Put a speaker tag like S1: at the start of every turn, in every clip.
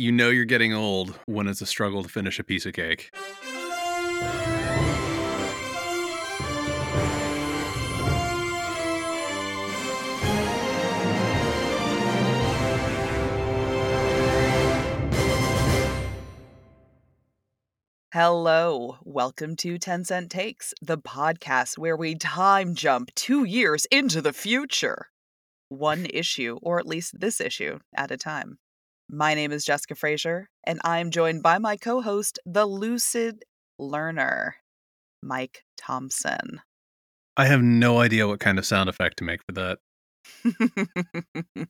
S1: You know you're getting old when it's a struggle to finish a piece of cake.
S2: Hello, welcome to 10 Cent Takes, the podcast where we time jump two years into the future. One issue, or at least this issue, at a time. My name is Jessica Frazier, and I'm joined by my co host, the lucid learner, Mike Thompson.
S1: I have no idea what kind of sound effect to make for that.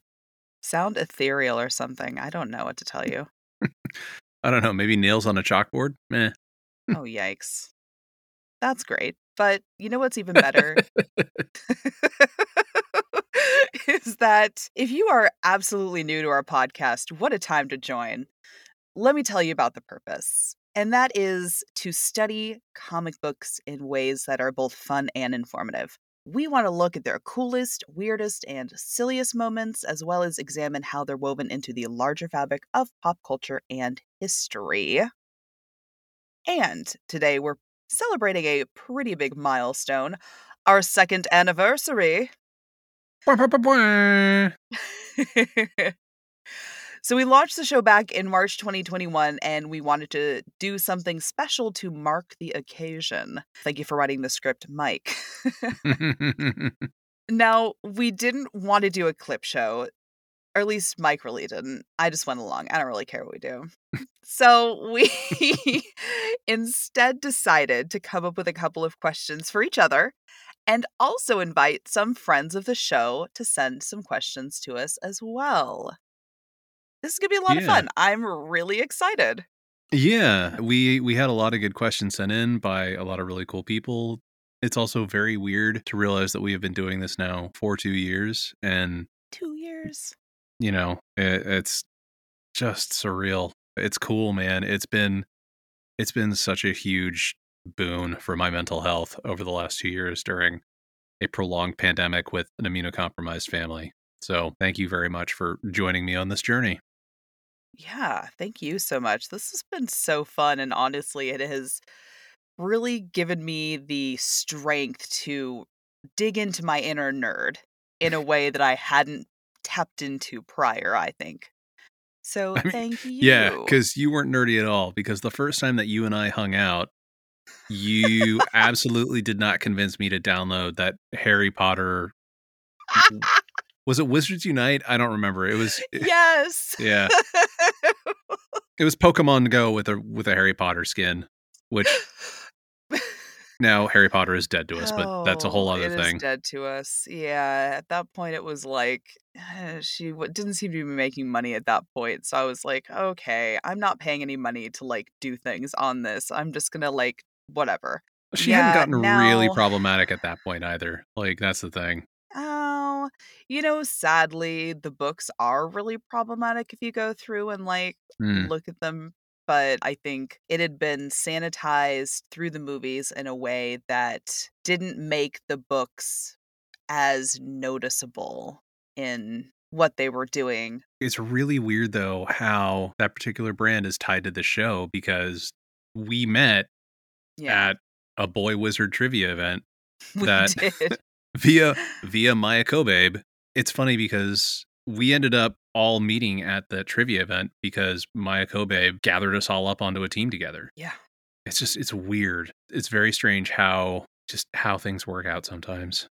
S2: Sound ethereal or something. I don't know what to tell you.
S1: I don't know, maybe nails on a chalkboard? Meh.
S2: Oh, yikes. That's great. But you know what's even better? is that if you are absolutely new to our podcast, what a time to join. Let me tell you about the purpose. And that is to study comic books in ways that are both fun and informative. We want to look at their coolest, weirdest, and silliest moments, as well as examine how they're woven into the larger fabric of pop culture and history. And today we're celebrating a pretty big milestone our second anniversary. so we launched the show back in March 2021 and we wanted to do something special to mark the occasion. Thank you for writing the script, Mike. now, we didn't want to do a clip show. Or at least Mike really didn't. I just went along. I don't really care what we do. so we instead decided to come up with a couple of questions for each other and also invite some friends of the show to send some questions to us as well. This is going to be a lot
S1: Yeah.
S2: of fun. I'm really excited.
S1: yeah, we we had a lot of good questions sent in by a lot of really cool people. It's also very weird to realize that we have been doing this now for 2 years and
S2: Two years.
S1: you know, it, it's just surreal. It's cool, man. It's been it's been such a huge boon for my mental health over the last 2 years during a prolonged pandemic with an immunocompromised family. So, thank you very much for joining me on this journey.
S2: Yeah, thank you so much. This has been so fun. And honestly, it has really given me the strength to dig into my inner nerd in a way that I hadn't tapped into prior, I think. So
S1: I mean,
S2: thank you.
S1: Yeah, cuz you weren't nerdy at all because the first time that you and I hung out, you absolutely did not convince me to download that Harry Potter was it Wizards Unite? I don't remember. It was
S2: yes.
S1: yeah. It was Pokemon Go with a with a Harry Potter skin, which now Harry Potter is dead to us, but that's a whole
S2: Oh,
S1: other
S2: it is
S1: thing.
S2: dead to us. Yeah, at that point, it was like eh, she w- didn't seem to be making money at that point. So I was like, okay, I'm not paying any money to like do things on this. I'm just gonna like whatever.
S1: She hadn't
S2: Yeah,
S1: gotten really problematic at that point either. Like that's the thing.
S2: oh, you know, sadly, the books are really problematic if you go through and like
S1: Hmm.
S2: look at them. But I think it had been sanitized through the movies in a way that didn't make the books as noticeable in what they were doing.
S1: It's really weird though how that particular brand is tied to the show because we met
S2: Yeah,
S1: at a boy wizard trivia event
S2: we
S1: that via via Maia Kobabe. It's funny because we ended up all meeting at the trivia event because Maia Kobabe gathered us all up onto a team together.
S2: Yeah.
S1: It's just it's weird. It's very strange how just how things work out sometimes.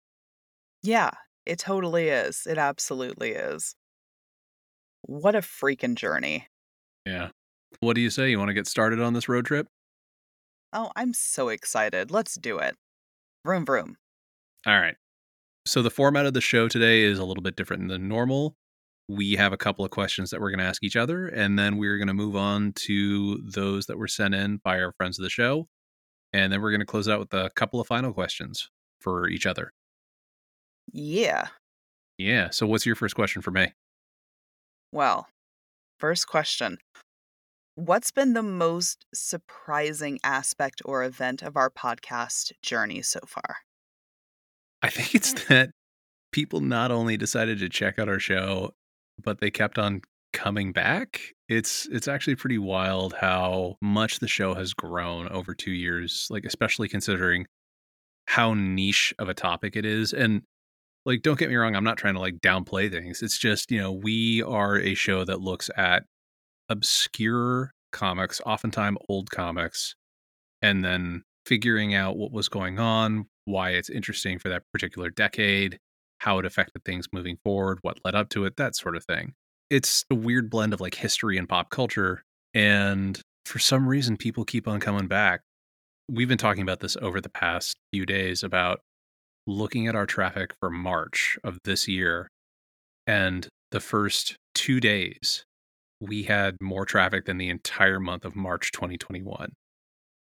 S2: Yeah, it totally is. It absolutely is. What a freaking journey.
S1: Yeah. What do you say? You want to get started on this road trip?
S2: Oh, I'm so excited. Let's do it. Vroom vroom.
S1: All right. So the format of the show today is a little bit different than normal. We have a couple of questions that we're going to ask each other, and then we're going to move on to those that were sent in by our friends of the show. And then we're going to close out with a couple of final questions for each other.
S2: Yeah.
S1: Yeah. So what's your first question for me?
S2: Well, first question. What's been the most surprising aspect or event of our podcast journey so far?
S1: I think it's mm. that people not only decided to check out our show, but they kept on coming back. It's it's actually pretty wild how much the show has grown over 2 years, like especially considering how niche of a topic it is and like don't get me wrong, I'm not trying to like downplay things. It's just, you know, we are a show that looks at obscure comics, oftentimes old comics, and then figuring out what was going on, why it's interesting for that particular decade, how it affected things moving forward, what led up to it, that sort of thing. It's a weird blend of like history and pop culture. And for some reason, people keep on coming back. We've been talking about this over the past few days about looking at our traffic for March of this year. And the first two days, we had more traffic than the entire month of March 2021,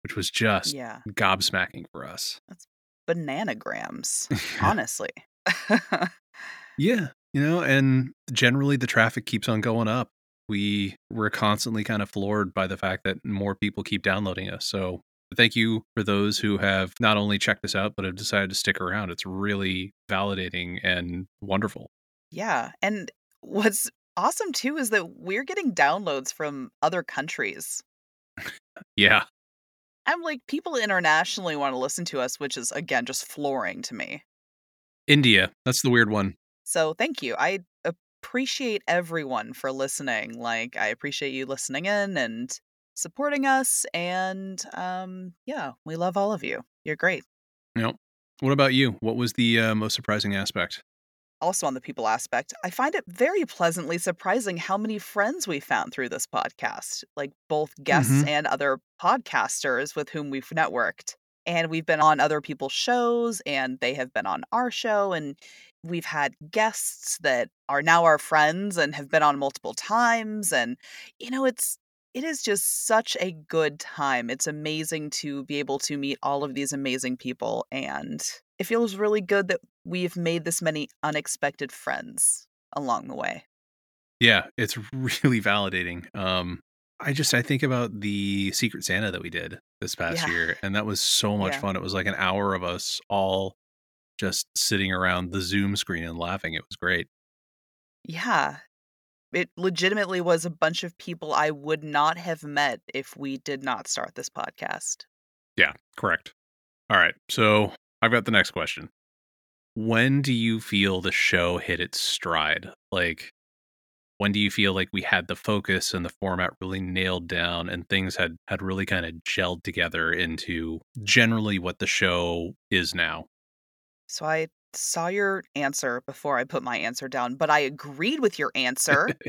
S1: which was just
S2: Yeah.
S1: gobsmacking for us.
S2: That's bananagrams, honestly.
S1: Yeah, you know, and generally the traffic keeps on going up. We we're constantly kind of floored by the fact that more people keep downloading us. So thank you for those who have not only checked us out but have decided to stick around. It's really validating and wonderful.
S2: yeah. And what's awesome too is that we're getting downloads from other countries.
S1: Yeah.
S2: I'm like, people internationally want to listen to us, which is, again, just flooring to me.
S1: India, that's the weird one.
S2: So thank you. I appreciate everyone for listening. Like, I appreciate you listening in and supporting us. And um, yeah, we love all of you. You're great.
S1: Know. What about you? What was the uh, most surprising aspect?
S2: Also on the people aspect, I find it very pleasantly surprising how many friends we found through this podcast, like both guests
S1: Mhm.
S2: and other podcasters with whom we've networked. And we've been on other people's shows and they have been on our show and we've had guests that are now our friends and have been on multiple times and you know it's it is just such a good time. It's amazing to be able to meet all of these amazing people and it feels really good that we've made this many unexpected friends along the way.
S1: Yeah, it's really validating. Um, I just I think about the Secret Santa that we did this past
S2: Yeah.
S1: year, and that was so much
S2: Yeah.
S1: fun. It was like an hour of us all just sitting around the Zoom screen and laughing. It was great.
S2: Yeah. It legitimately was a bunch of people I would not have met if we did not start this podcast.
S1: Yeah, correct. All right, so I've got the next question. When do you feel the show hit its stride? Like, when do you feel like we had the focus and the format really nailed down, and things had had really kind of gelled together into generally what the show is now?
S2: So I saw your answer before I put my answer down, but I agreed with your answer.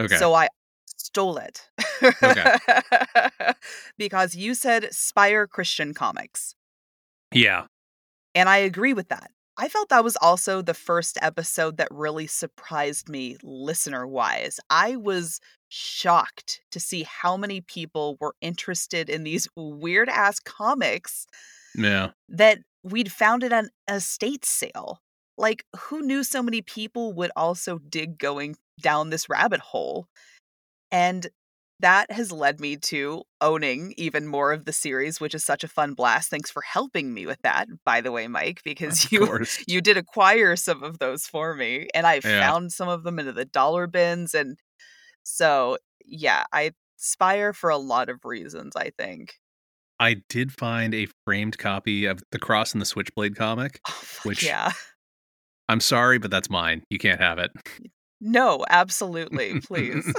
S1: Okay.
S2: So I stole it.
S1: Okay.
S2: because you said Spire Christian Comics.
S1: yeah.
S2: And I agree with that. I felt that was also the first episode that really surprised me listener wise. I was shocked to see how many people were interested in these weird ass comics
S1: Yeah.
S2: that we'd found it at an estate sale. Like, who knew so many people would also dig going down this rabbit hole? And that has led me to owning even more of the series, which is such a fun blast. Thanks for helping me with that, by the way, Mike, because
S1: Of
S2: you
S1: course.
S2: you did acquire some of those for me, and I
S1: Yeah.
S2: found some of them into the dollar bins, and so yeah, I aspire for a lot of reasons. I think.
S1: I did find a framed copy of the Cross and the Switchblade comic.
S2: Oh,
S1: Which-
S2: yeah.
S1: I'm sorry, but that's mine. You can't have it.
S2: No, absolutely, please.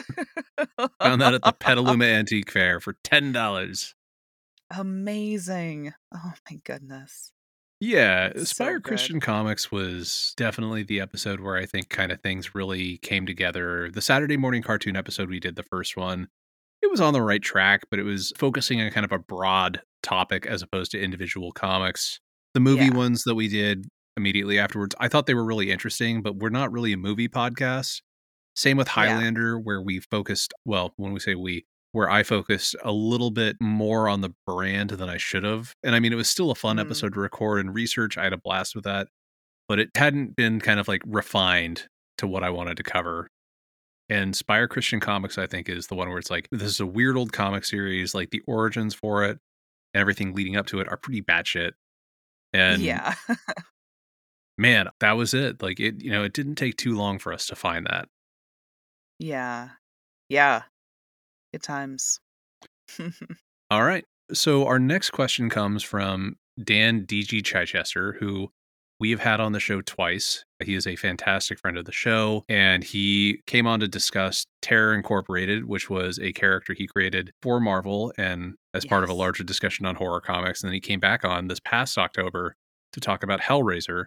S1: Found that at the Petaluma Antique Fair for ten dollars.
S2: Amazing. Oh my goodness.
S1: Yeah,
S2: It's so
S1: Aspire. Christian Comics was definitely the episode where I think kind of things really came together. The Saturday morning cartoon episode we did the first one, it was on the right track, but it was focusing on kind of a broad topic as opposed to individual comics. The movie
S2: Yeah.
S1: ones that we did immediately afterwards, I thought they were really interesting, but we're not really a movie podcast. Same with
S2: Yeah.
S1: Highlander, where we focused, well, when we say we, where I focused a little bit more on the brand than I should have. And I mean, it was still a fun
S2: Mhm.
S1: episode to record and research. I had a blast with that, but it hadn't been kind of like refined to what I wanted to cover. And Spire Christian Comics, I think, is the one where it's like, this is a weird old comic series. Like the origins for it and everything leading up to it are pretty batshit. And
S2: yeah.
S1: man, that was it. Like it, you know, it didn't take too long for us to find that.
S2: Yeah. Yeah. Good times.
S1: All right. So our next question comes from Dan DG Chichester, who we have had on the show twice. He is a fantastic friend of the show, and he came on to discuss Terror Incorporated, which was a character he created for Marvel and as part of a larger discussion on horror comics. And then he came back on this past October to talk about Hellraiser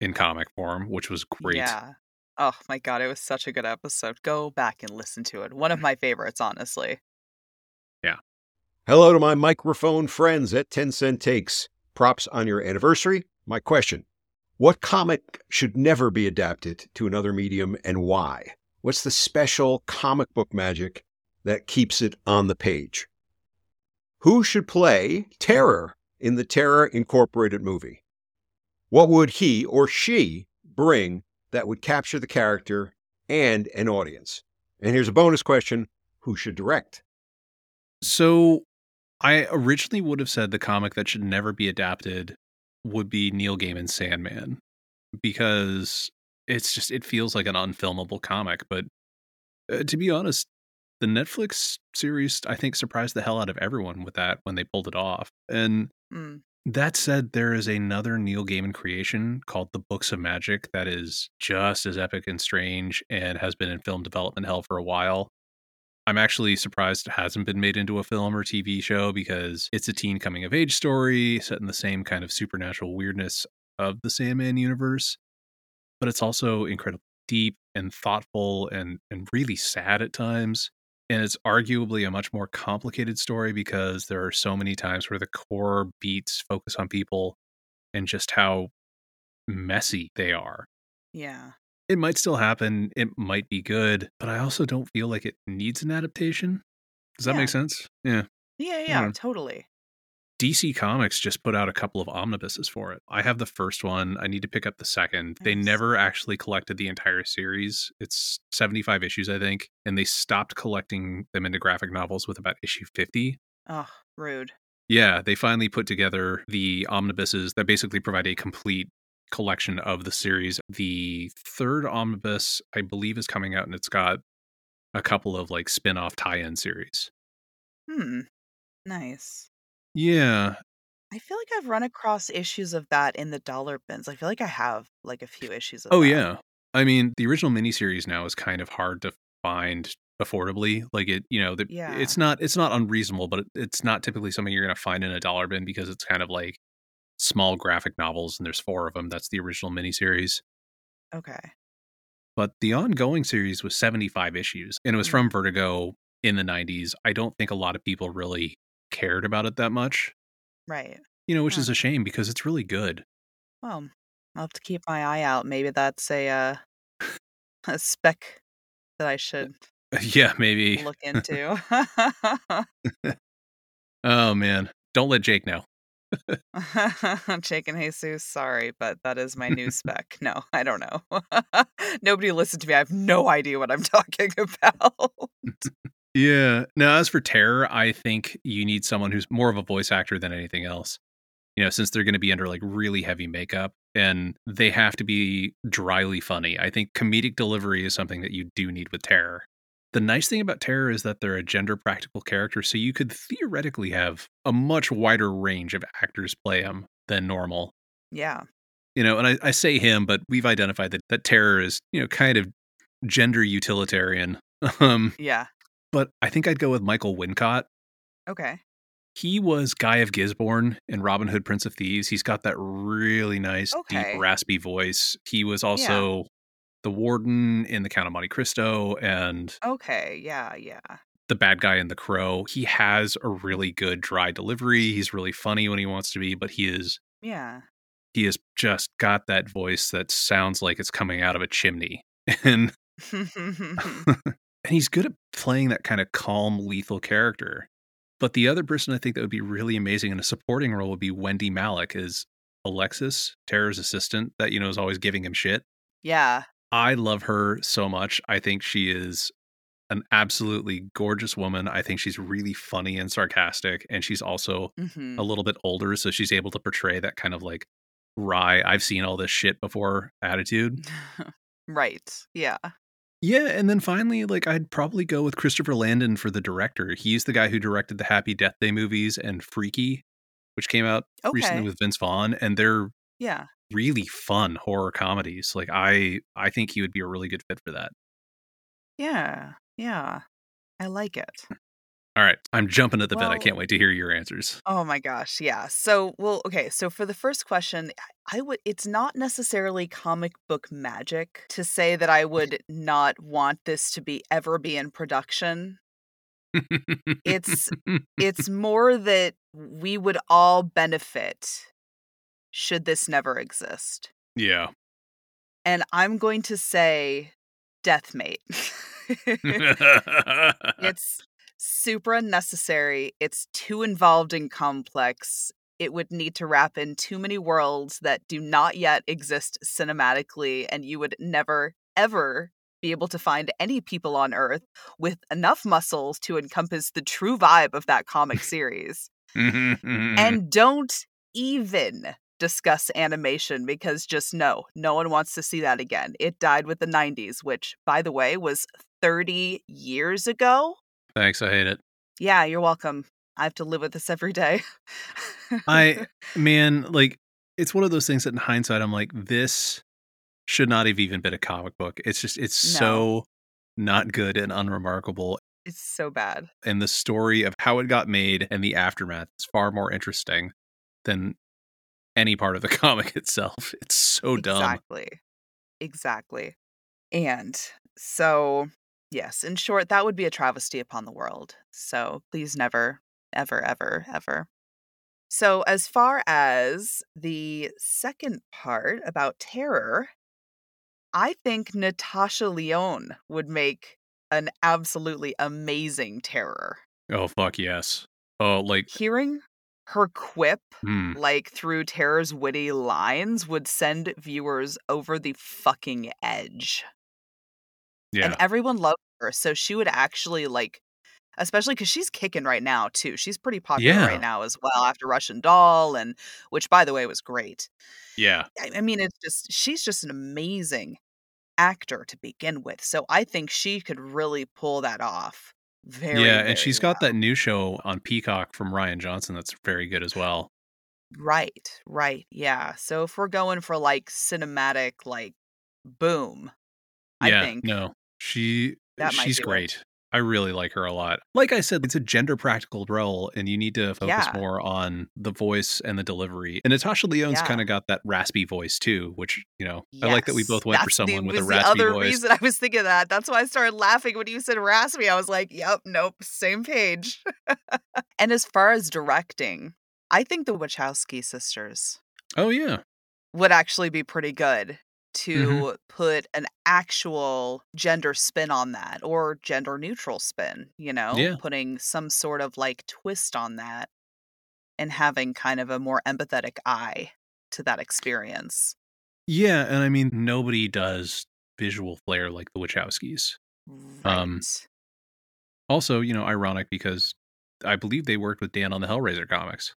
S1: in comic form, which was great.
S2: Yeah. Oh my god, it was such a good episode. Go back and listen to it. One of my favorites, honestly. Yeah.
S3: Hello to my microphone friends at 10 Cent Takes. Props on your anniversary. My question What comic should never be adapted to another medium and why? What's the special comic book magic that keeps it on the page? Who should play Terror in the Terror Incorporated movie? What would he or she bring that would capture the character and an audience? And here's a bonus question Who should direct?
S1: So I originally would have said the comic that should never be adapted would be Neil Gaiman's Sandman because it's just it feels like an unfilmable comic, but uh, to be honest, the Netflix series I think surprised the hell out of everyone with that when they pulled it off. And
S2: Mm.
S1: that said, there is another Neil Gaiman creation called The Books of Magic that is just as epic and strange and has been in film development hell for a while. I'm actually surprised it hasn't been made into a film or TV show because it's a teen coming of age story set in the same kind of supernatural weirdness of the Sandman universe. But it's also incredibly deep and thoughtful and, and really sad at times. And it's arguably a much more complicated story because there are so many times where the core beats focus on people and just how messy they are.
S2: Yeah.
S1: It might still happen, it might be good, but I also don't feel like it needs an adaptation. Does that
S2: Yeah.
S1: make sense? Yeah.
S2: Yeah, yeah,
S1: Yeah.
S2: totally.
S1: DC Comics just put out a couple of omnibuses for it. I have the first one. I need to pick up the second. They never actually collected the entire series. It's 75 issues, I think, and they stopped collecting them into graphic novels with about issue 50.
S2: Oh, rude.
S1: Yeah, they finally put together the omnibuses that basically provide a complete collection of the series. The third omnibus, I believe, is coming out and it's got a couple of like spin off tie in series.
S2: Hmm. Nice.
S1: Yeah.
S2: I feel like I've run across issues of that in the dollar bins. I feel like I have like a few issues of
S1: Oh,
S2: that.
S1: yeah. I mean, the original miniseries now is kind of hard to find affordably. Like it, you know, the,
S2: Yeah.
S1: it's not it's not unreasonable, but it, it's not typically something you're going to find in a dollar bin because it's kind of like small graphic novels and there's four of them. That's the original miniseries.
S2: Okay.
S1: But the ongoing series was 75 issues and it was
S2: Mm.
S1: from Vertigo in the 90s. I don't think a lot of people really cared about it that much,
S2: Right.
S1: you know, which
S2: Huh.
S1: is a shame because it's really good.
S2: Well, I'll have to keep my eye out. Maybe that's a uh, a spec that I should
S1: yeah, maybe.
S2: look into.
S1: Oh, man. Don't let Jake know.
S2: Jake and Jesus, sorry, but that is my new spec. No, I don't know. Nobody listened to me. I have no idea what I'm talking about.
S1: Yeah. Now, as for Terror, I think you need someone who's more of a voice actor than anything else. You know, since they're going to be under like really heavy makeup and they have to be dryly funny. I think comedic delivery is something that you do need with Terror. The nice thing about Terror is that they're a gender practical character, so you could theoretically have a much wider range of actors play him than normal.
S2: yeah.
S1: You know, and I, I say him, but we've identified that, that Terror is, you know, kind of gender utilitarian. Um,
S2: Yeah.
S1: but I think I'd go with Michael Wincott.
S2: Okay.
S1: He was Guy of Gisborne in Robin Hood, Prince of Thieves. He's got that really nice,
S2: Okay.
S1: deep, raspy voice. He was also the warden in The Count of Monte Cristo and
S2: Okay. Yeah. Yeah.
S1: the bad guy in The Crow. He has a really good dry delivery. He's really funny when he wants to be, but he is
S2: Yeah.
S1: he has just got that voice that sounds like it's coming out of a chimney. And and he's good at playing that kind of calm, lethal character. But the other person I think that would be really amazing in a supporting role would be Wendy Malick as Alexis, Terror's assistant, that you know is always giving him shit.
S2: yeah.
S1: I love her so much. I think she is an absolutely gorgeous woman. I think she's really funny and sarcastic, and she's also
S2: hmm
S1: a little bit older, so she's able to portray that kind of like wry, I've seen all this shit before attitude.
S2: right. Yeah.
S1: Yeah, and then finally, like I'd probably go with Christopher Landon for the director. He's the guy who directed the Happy Death Day movies and Freaky, which came out recently with Vince Vaughn, and they're
S2: Yeah.
S1: Really fun horror comedies. Like I I think he would be a really good fit for that.
S2: Yeah. Yeah. I like it. Hmm.
S1: All right, I'm jumping at the bed. I can't wait to hear your answers.
S2: Oh my gosh, yeah. So, well, okay, so for the first question, I would it's not necessarily comic book magic to say that I would not want this to be ever be in production. It's it's more that we would all benefit should this never exist.
S1: yeah.
S2: And I'm going to say Deathmate. it's super unnecessary. It's too involved and complex. It would need to wrap in too many worlds that do not yet exist cinematically, and you would never, ever be able to find any people on Earth with enough muscles to encompass the true vibe of that comic series.
S1: and
S2: and don't even discuss animation because just no, no one wants to see that again. It died with the 90s, which, by the way, was 30 years ago.
S1: thanks, I hate it.
S2: Yeah, you're welcome. I have to live with this every day.
S1: I man, like it's one of those things that in hindsight I'm like, this should not have even been a comic book. It's just it's
S2: No.
S1: so not good and unremarkable.
S2: it's so bad.
S1: And the story of how it got made and the aftermath is far more interesting than any part of the comic itself. It's so dumb.
S2: Exactly. Exactly. And so, yes, in short, that would be a travesty upon the world. So please never, ever, ever, ever. So, as far as the second part about terror, I think Natasha Lyonne would make an absolutely amazing terror.
S1: Oh fuck yes. Oh like
S2: Hearing her quip
S1: hmm.
S2: like through Terror's witty lines would send viewers over the fucking edge.
S1: Yeah.
S2: And everyone loved her. So she would actually like especially because she's kicking right now too. She's pretty popular
S1: Yeah.
S2: right now as well after Russian Doll and which by the way was great.
S1: yeah.
S2: I, I mean it's just she's just an amazing actor to begin with. So I think she could really pull that off. Very
S1: yeah, and she's got that new show on Peacock from Rian Johnson that's very good as well.
S2: Right, right. Yeah. So if we're going for like cinematic, like boom,
S1: yeah,
S2: I think
S1: no. She she's
S2: great. it.
S1: I really like her a lot. Like I said, it's a gender practical role, and you need to focus
S2: Yeah.
S1: more on the voice and the delivery. And Natasha Lyonne's
S2: Yeah.
S1: kind of got that raspy voice too, which you know I like that we both went for someone
S2: the,
S1: with a raspy
S2: the other
S1: voice.
S2: reason I was thinking of that. That's why I started laughing when you said raspy. I was like, "Yep, nope, same page." and as far as directing, I think the Wachowski sisters
S1: Oh yeah,
S2: would actually be pretty good to
S1: Mm-hmm.
S2: put an actual gender spin on that or gender neutral spin, you know,
S1: Yeah.
S2: putting some sort of like twist on that and having kind of a more empathetic eye to that experience.
S1: yeah, and I mean nobody does visual flair like the Wachowskis.
S2: Right.
S1: Um, Also, you know, ironic because I believe they worked with Dan on the Hellraiser comics.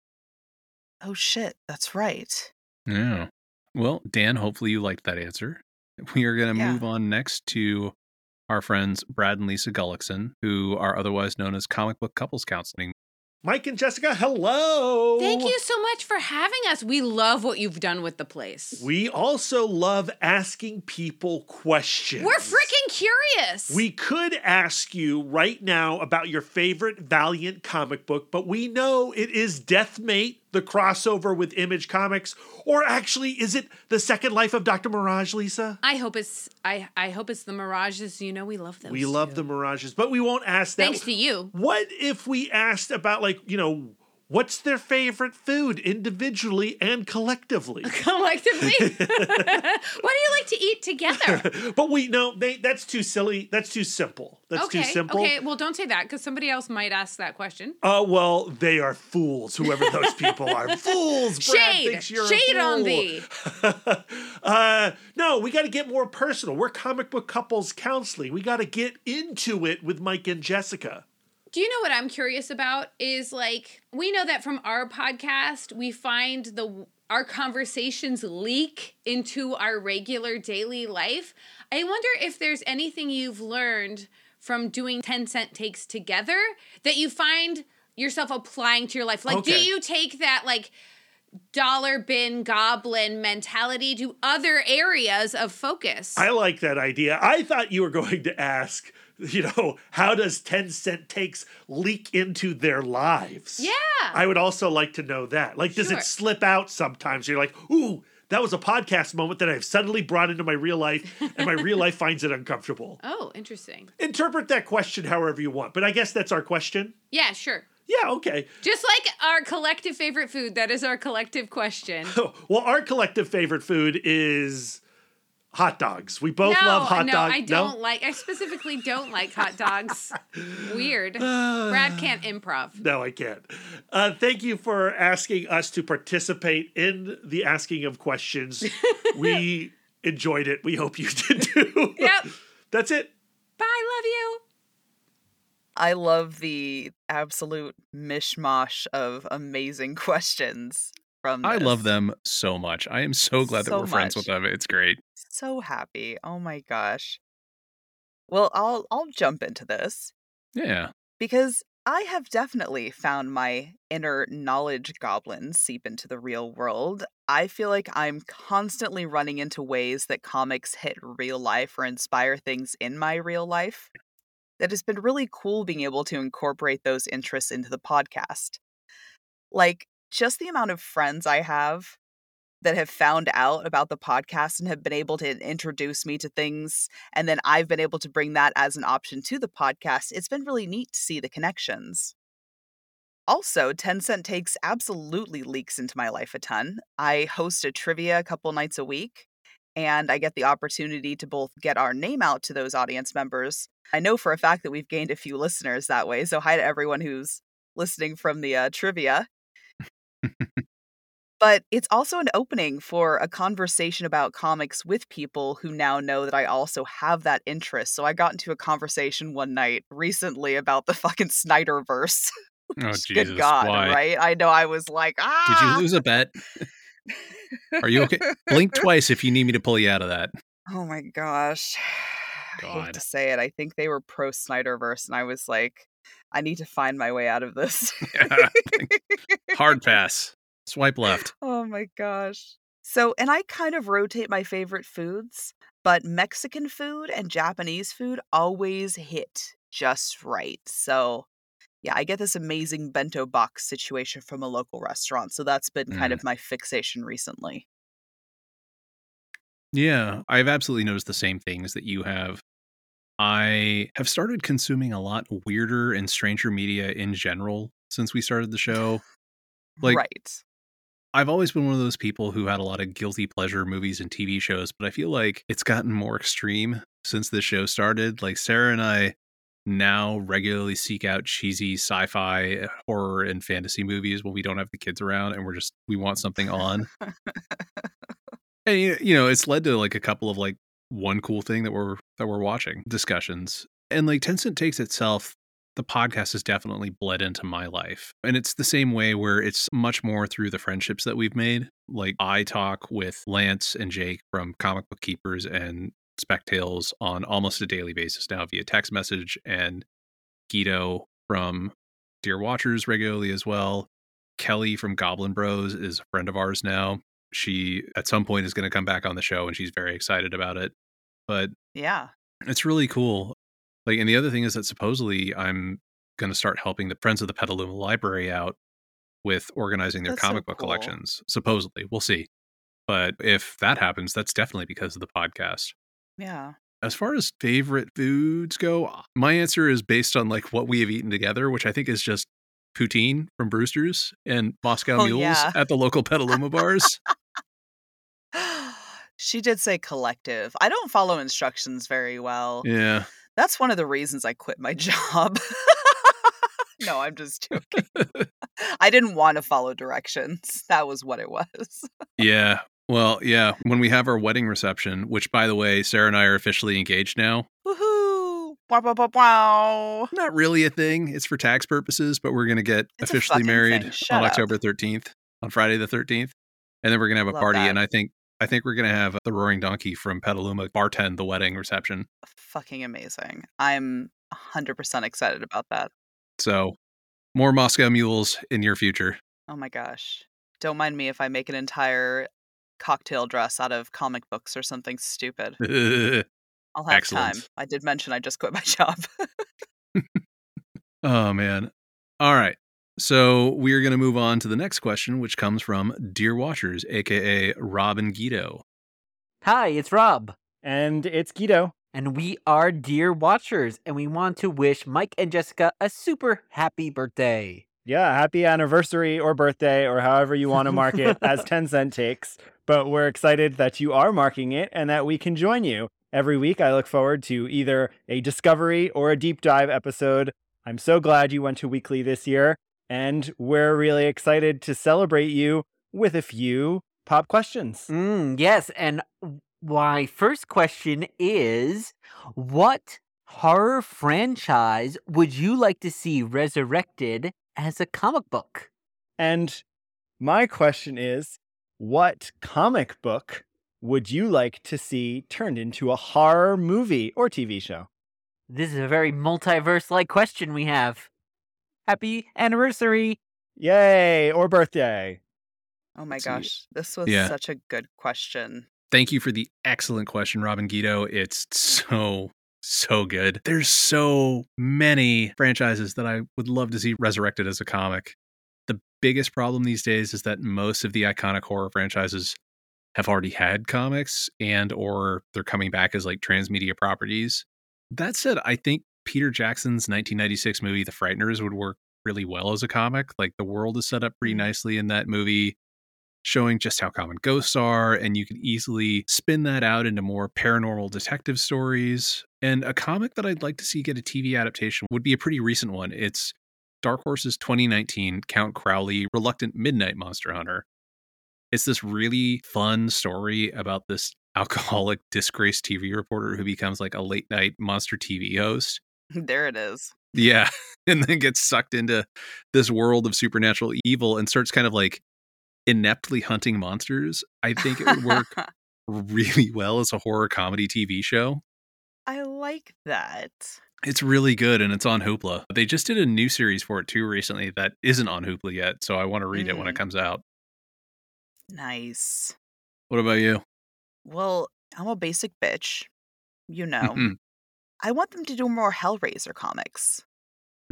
S2: oh shit, that's right.
S1: Yeah. Well, Dan, hopefully you liked that answer. We are going to
S2: Yeah.
S1: move on next to our friends Brad and Lisa Gullickson, who are otherwise known as comic book couples counseling.
S4: Mike and Jessica, hello.
S5: Thank you so much for having us. We love what you've done with the place.
S4: We also love asking people questions.
S5: We're freaking curious.
S4: We could ask you right now about your favorite Valiant comic book, but we know it is Deathmate, the crossover with Image Comics, or actually, is it the Second Life of Dr. Mirage, Lisa?
S5: I hope it's I I hope it's the mirages. You know we love those.
S4: we love
S5: too.
S4: the Mirages, but we won't ask that.
S5: Thanks to you.
S4: What if we asked about, like, you know, what's their favorite food individually and collectively?
S5: Collectively. what do you like to eat together?
S4: but we no, they, that's too silly. That's too simple. That's
S5: okay.
S4: too simple.
S5: Okay, well don't say that because somebody else might ask that question.
S4: Uh, well, they are fools. Whoever those people are, fools. Brad
S5: Shade.
S4: thinks you're a
S5: Shade on thee.
S4: uh, no, we got to get more personal. We're comic book couples counseling. We got to get into it with Mike and Jessica.
S5: Do you know what I'm curious about? Is like we know that from our podcast, we find the our conversations leak into our regular daily life. I wonder if there's anything you've learned from doing 10 cent takes together that you find yourself applying to your life. Like, do you take that, like, dollar bin goblin mentality to other areas of focus?
S4: I like that idea. I thought you were going to ask, you know, how does 10 cent takes leak into their lives?
S5: yeah.
S4: I would also like to know that. Like, does
S5: Sure.
S4: it slip out sometimes? You're like, ooh, that was a podcast moment that I've suddenly brought into my real life, and my real life finds it uncomfortable.
S5: oh, interesting.
S4: Interpret that question however you want, but I guess that's our question.
S5: Yeah, sure.
S4: Yeah, okay.
S5: Just like our collective favorite food, that is our collective question.
S4: Well, our collective favorite food is hot dogs. We both
S5: no,
S4: love hot dogs.
S5: no,
S4: dogs.
S5: I don't like. I specifically don't like hot dogs. Weird. Brad can't improv.
S4: No, I can't. Uh, thank you for asking us to participate in the asking of questions. we enjoyed it. We hope you did too.
S5: Yep.
S4: That's it.
S5: Bye. Love you.
S2: I love the absolute mishmash of amazing questions from
S1: I love them so much. I am so glad that
S2: So
S1: we're friends
S2: much.
S1: with them. It's great.
S2: So happy. Oh my gosh. Well, I'll I'll jump into this
S1: Yeah.
S2: because I have definitely found my inner knowledge goblins seep into the real world. I feel like I'm constantly running into ways that comics hit real life or inspire things in my real life. That has been really cool being able to incorporate those interests into the podcast. Like, just the amount of friends I have that have found out about the podcast and have been able to introduce me to things and then I've been able to bring that as an option to the podcast. It's been really neat to see the connections. Also, 10 Cent Takes absolutely leaks into my life a ton. I host a trivia a couple nights a week, and I get the opportunity to both get our name out to those audience members. I know for a fact that we've gained a few listeners that way, so hi to everyone who's listening from the uh, trivia. but it's also an opening for a conversation about comics with people who now know that I also have that interest. So I got into a conversation one night recently about the fucking Snyderverse.
S1: Oh Jesus.
S2: Good God,
S1: Why?
S2: right? I know I was like, ah.
S1: Did you lose a bet? Are you okay? Blink twice if you need me to pull you out of that.
S2: Oh my gosh. I hate
S1: God.
S2: to say it. I think they were pro Snyderverse, and I was like, I need to find my way out of this.
S1: Hard pass. Swipe left.
S2: oh my gosh. So, and I kind of rotate my favorite foods, but Mexican food and Japanese food always hit just right. So, yeah, I get this amazing bento box situation from a local restaurant. So that's been kind
S1: Mm.
S2: of my fixation recently.
S1: Yeah, I've absolutely noticed the same things that you have. I have started consuming a lot weirder and stranger media in general since we started the show. Like-
S2: right.
S1: I've always been one of those people who had a lot of guilty pleasure movies and TV shows, but I feel like it's gotten more extreme since this show started. Like Sarah and I now regularly seek out cheesy sci-fi, horror, and fantasy movies when we don't have the kids around and we're just we want something on. and you you know, it's led to like a couple of like one cool thing that we're that we're watching discussions. And like 10 Cent Takes itself the podcast has definitely bled into my life. And it's the same way where it's much more through the friendships that we've made. Like I talk with Lance and Jake from Comic Book Keepers and Spec Tales on almost a daily basis now via text message and Guido from Dear Watchers regularly as well. Kelly from Goblin Bros is a friend of ours now. She at some point is going to come back on the show and she's very excited about it. But
S2: Yeah.
S1: it's really cool. Like, and the other thing is that supposedly I'm going to start helping the Friends of the Petaluma Library out with organizing their
S2: That's so
S1: comic book
S2: cool.
S1: collections. Supposedly, we'll see. But if that happens, that's definitely because of the podcast.
S2: Yeah.
S1: As far as favorite foods go, uh, my answer is based on like what we have eaten together, which I think is just poutine from Brewster's and Moscow
S2: Oh,
S1: Mules
S2: yeah.
S1: at the local Petaluma bars.
S2: she did say collective. I don't follow instructions very well.
S1: yeah.
S2: That's one of the reasons I quit my job. no, I'm just joking. I didn't want to follow directions. That was what it was.
S1: Yeah. Well, yeah. When we have our wedding reception, which by the way, Sarah and I are officially engaged now.
S2: Woohoo! Wow, wow, wow, wow.
S1: Not really a thing. It's for tax purposes, but we're going to get
S2: It's
S1: officially married on
S2: up.
S1: October 13th, on Friday the 13th. And then we're gonna have a
S2: Love
S1: party,
S2: that.
S1: and I think I think we're gonna have the Roaring Donkey from Petaluma bartend the wedding reception.
S2: Fucking amazing. I'm 100% excited about that.
S1: So more Moscow mules in your future.
S2: Oh my gosh. Don't mind me if I make an entire cocktail dress out of comic books or something stupid. I'll have
S1: Excellent.
S2: time. I did mention I just quit my job.
S1: oh man. All right. So we're going to move on to the next question, which comes from Dear Watchers, aka Rob and Guido.
S6: Hi, it's Rob.
S7: And it's Guido.
S6: And we are Dear Watchers, and we want to wish Mike and Jessica a super happy birthday.
S7: Yeah, happy anniversary or birthday or however you want to mark it as 10 cent takes. But we're excited that you are marking it and that we can join you. Every week, I look forward to either a discovery or a deep dive episode. I'm so glad you went to weekly this year, and we're really excited to celebrate you with a few pop questions.
S6: Mm, yes, and my first question is what horror franchise would you like to see resurrected as a comic book?
S7: And my question is what comic book would you like to see turned into a horror movie or TV show?
S6: This is a very multiverse like question we have. Happy anniversary!
S7: Yay, or birthday.
S2: oh my
S1: So,
S2: gosh. This was
S1: yeah.
S2: such a good question.
S1: Thank you for the excellent question, Rob and Guido. It's so, so good. There's so many franchises that I would love to see resurrected as a comic. The biggest problem these days is that most of the iconic horror franchises have already had comics and or they're coming back as like transmedia properties. That said, I think Peter Jackson's 1996 movie The Frighteners would work really well as a comic. Like the world is set up pretty
S2: Mhm.
S1: nicely in that movie showing just how common ghosts are, and you could easily spin that out into more paranormal detective stories. And a comic that I'd like to see get a TV adaptation would be a pretty recent one. It's Dark Horse's 2019 Count Crowley Reluctant Midnight Monster Hunter. It's this really fun story about this alcoholic disgraced TV reporter who becomes like a late night monster TV host.
S2: There it is.
S1: Yeah. And then gets sucked into this world of supernatural evil and starts kind of like ineptly hunting monsters. I think it would work really well as a horror comedy TV show.
S2: I like that.
S1: It's really good and it's on Hoopla. They just did a new series for it too recently that isn't on Hoopla yet, so I want to read it when it
S2: Mm.
S1: comes out.
S2: Nice.
S1: What about you?
S2: Well, I'm a basic bitch. You know.
S1: Mhm.
S2: I want them to do more Hellraiser comics.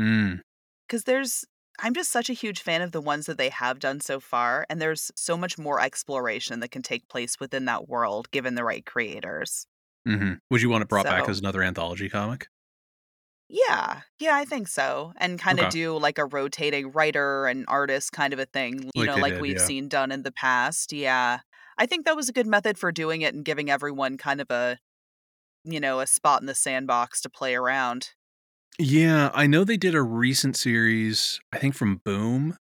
S1: Mm,
S2: because there's I'm just such a huge fan of the ones that they have done so far, and there's so much more exploration that can take place within that world given the right creators.
S1: mhm. Would you want it brought back as another anthology comic?
S2: Yeah, yeah, I think so. And kind of
S1: Okay.
S2: do like a rotating writer and artist kind of a thing, you
S1: Like
S2: know, like
S1: did,
S2: we've
S1: yeah.
S2: seen done in the past. Yeah. I think that was a good method for doing it and giving everyone kind of a, you know, a spot in the sandbox to play around.
S1: Yeah, I know they did a recent series, I think from Boom,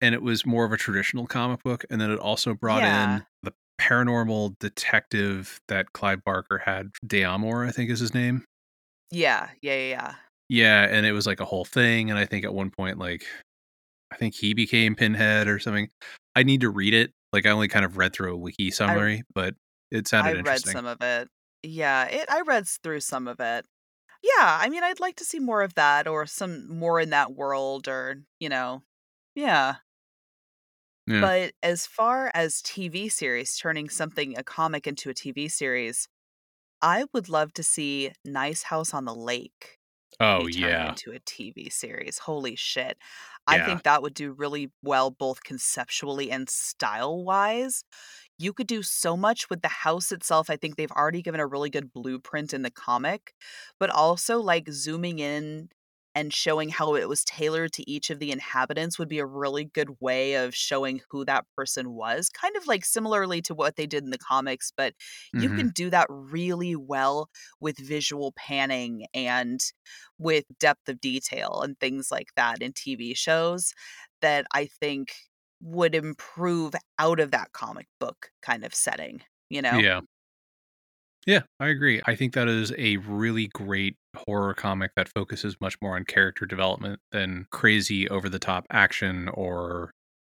S1: and it was more of a traditional comic book. And then it also brought
S2: Yeah.
S1: in the paranormal detective that Clive Barker had, D'Amour, I think is his name.
S2: Yeah, yeah, yeah, yeah.
S1: Yeah, and it was like a whole thing. And I think at one point, like, I think he became Pinhead or something. I need to read it. Like, I only kind of read through a wiki summary, but it sounded interesting.
S2: I read some of it. Yeah, it I read s- through some of it. Yeah, I mean, I'd like to see more of that or some more in that world or, you know. Yeah.
S1: Yeah.
S2: But as far as TV series turning something a comic into a TV series, I would love to see Nice House on the Lake
S1: oh,
S2: be turned
S1: yeah.
S2: into a TV series. Holy shit. I
S1: Yeah.
S2: think that would do really well both conceptually and style wise. You could do so much with the house itself. I think they've already given a really good blueprint in the comic, but also like zooming in and showing how it was tailored to each of the inhabitants would be a really good way of showing who that person was. Kind of like similarly to what they did in the comics, but you
S1: Mhm.
S2: can do that really well with visual panning and with depth of detail and things like that in TV shows that I think would improve out of that comic book kind of setting, you know?
S1: Yeah. Yeah, I agree. I think that is a really great horror comic that focuses much more on character development than crazy over the top action or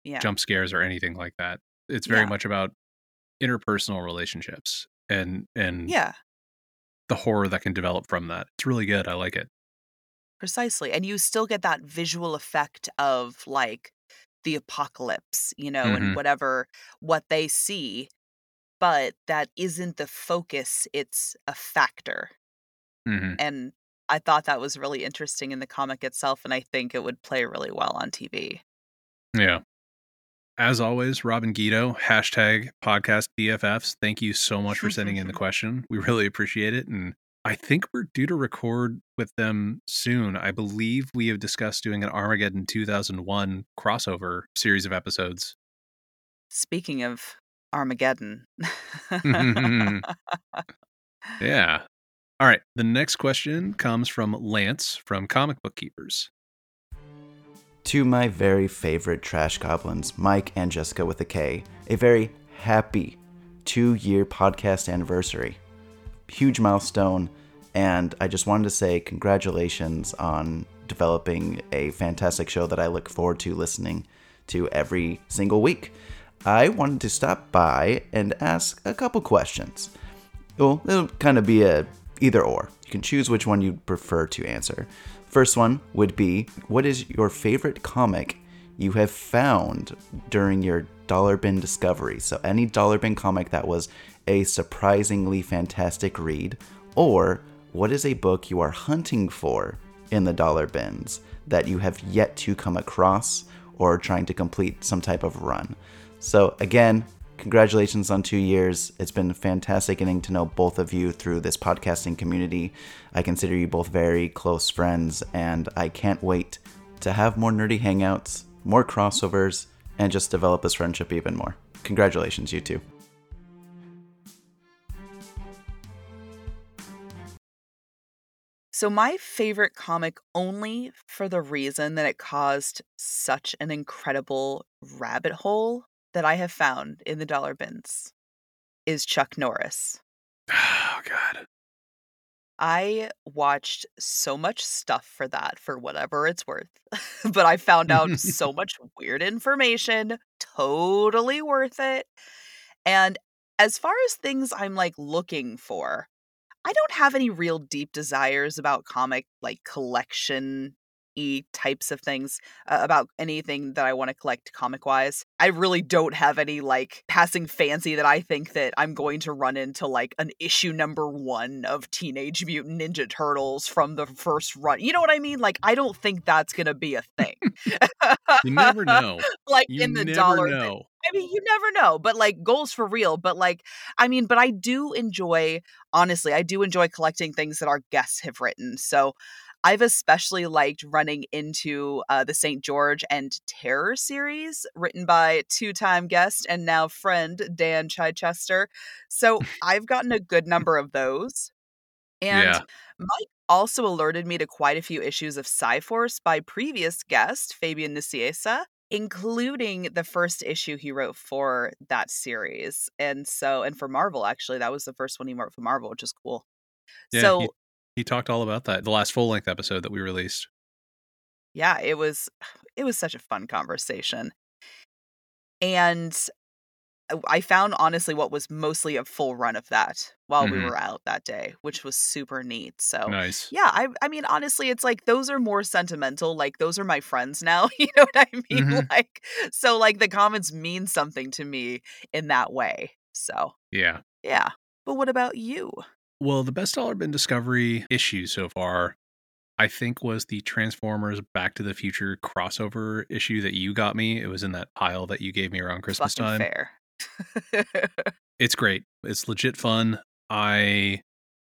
S2: Yeah.
S1: jump scares or anything like that. It's very
S2: Yeah.
S1: much about interpersonal relationships and and
S2: Yeah,
S1: the horror that can develop from that. It's really good. I like it.
S2: precisely. And you still get that visual effect of like the apocalypse, you know,
S1: Mhm.
S2: and whatever what they see, but that isn't the focus, it's a factor.
S1: hmm
S2: And I thought that was really interesting in the comic itself, and I think it would play really well on TV.
S1: Yeah. As always, Rob and Guido, hashtag podcast BFFs. Thank you so much for sending in the question. We really appreciate it. And I think we're due to record with them soon. I believe we have discussed doing an Armageddon 2001 crossover series of episodes.
S2: Speaking of Armageddon.
S1: Yeah. All right. The next question comes from Lance from Comic Book Keepers.
S8: To my very favorite trash goblins, Mike and Jessica with a K, a very happy two year podcast anniversary. Huge milestone, and I just wanted to say congratulations on developing a fantastic show that I look forward to listening to every single week. I wanted to stop by and ask a couple questions. Well, it'll kind of be a either or. You can choose which one you'd prefer to answer. First one would be what is your favorite comic you have found during your dollar bin discovery? So any dollar bin comic that was a surprisingly fantastic read or what is a book you are hunting for in the dollar bins that you have yet to come across or trying to complete some type of run? So again, congratulations on two years. It's been fantastic getting to know both of you through this podcasting community. I consider you both very close friends, and I can't wait to have more nerdy hangouts, more crossovers, and just develop this friendship even more. Congratulations, you two.
S2: So my favorite comic only for the reason that it caused such an incredible rabbit hole that I have found in the dollar bins is Chuck Norris.
S1: Oh, God.
S2: I watched so much stuff for that for whatever it's worth. but I found out so much weird information, totally worth it. And as far as things I'm like looking for, I don't have any real deep desires about comic like collection y types of things uh, about anything that I want to collect comic wise. I really don't have any like passing fancy that I think that I'm going to run into like an issue number 1 of Teenage Mutant Ninja Turtles from the first run. You know what I mean? Like I don't think that's going to be a thing.
S1: You never know.
S2: like
S1: You
S2: in the dollar
S1: know.
S2: I mean, you never know, but like goals for real. But like, I mean, but I do enjoy, honestly, I do enjoy collecting things that our guests have written. So I've especially liked running into uh, the St. George and Terror series, written by two time guest and now friend Dan Chichester. So I've gotten a good number of those. And
S1: Yeah.
S2: Mike also alerted me to quite a few issues of Psi-Force by previous guest Fabian Nicieza, including the first issue he wrote for that series. And so, and for Marvel, actually, that was the first one he wrote for Marvel, which is cool.
S1: Yeah,
S2: so,
S1: he, talked all about that. The last full length episode that we released.
S2: yeah, it was it was such a fun conversation. And uh, I found honestly what was mostly a full run of that while we
S1: Mhm.
S2: were out that day, which was super neat. So
S1: Nice.
S2: yeah, I I mean honestly it's like those are more sentimental. Like those are my friends now. You know what I mean?
S1: Mhm.
S2: Like so like the comments mean something to me in that way. So
S1: Yeah.
S2: yeah. But what about you?
S1: Well, the best dollar bin discovery issue so far, I think, was the Transformers Back to the Future crossover issue that you got me. It was in that pile that you gave me around Christmas
S2: Fucking
S1: time.
S2: fair.
S1: It's great. It's legit fun. I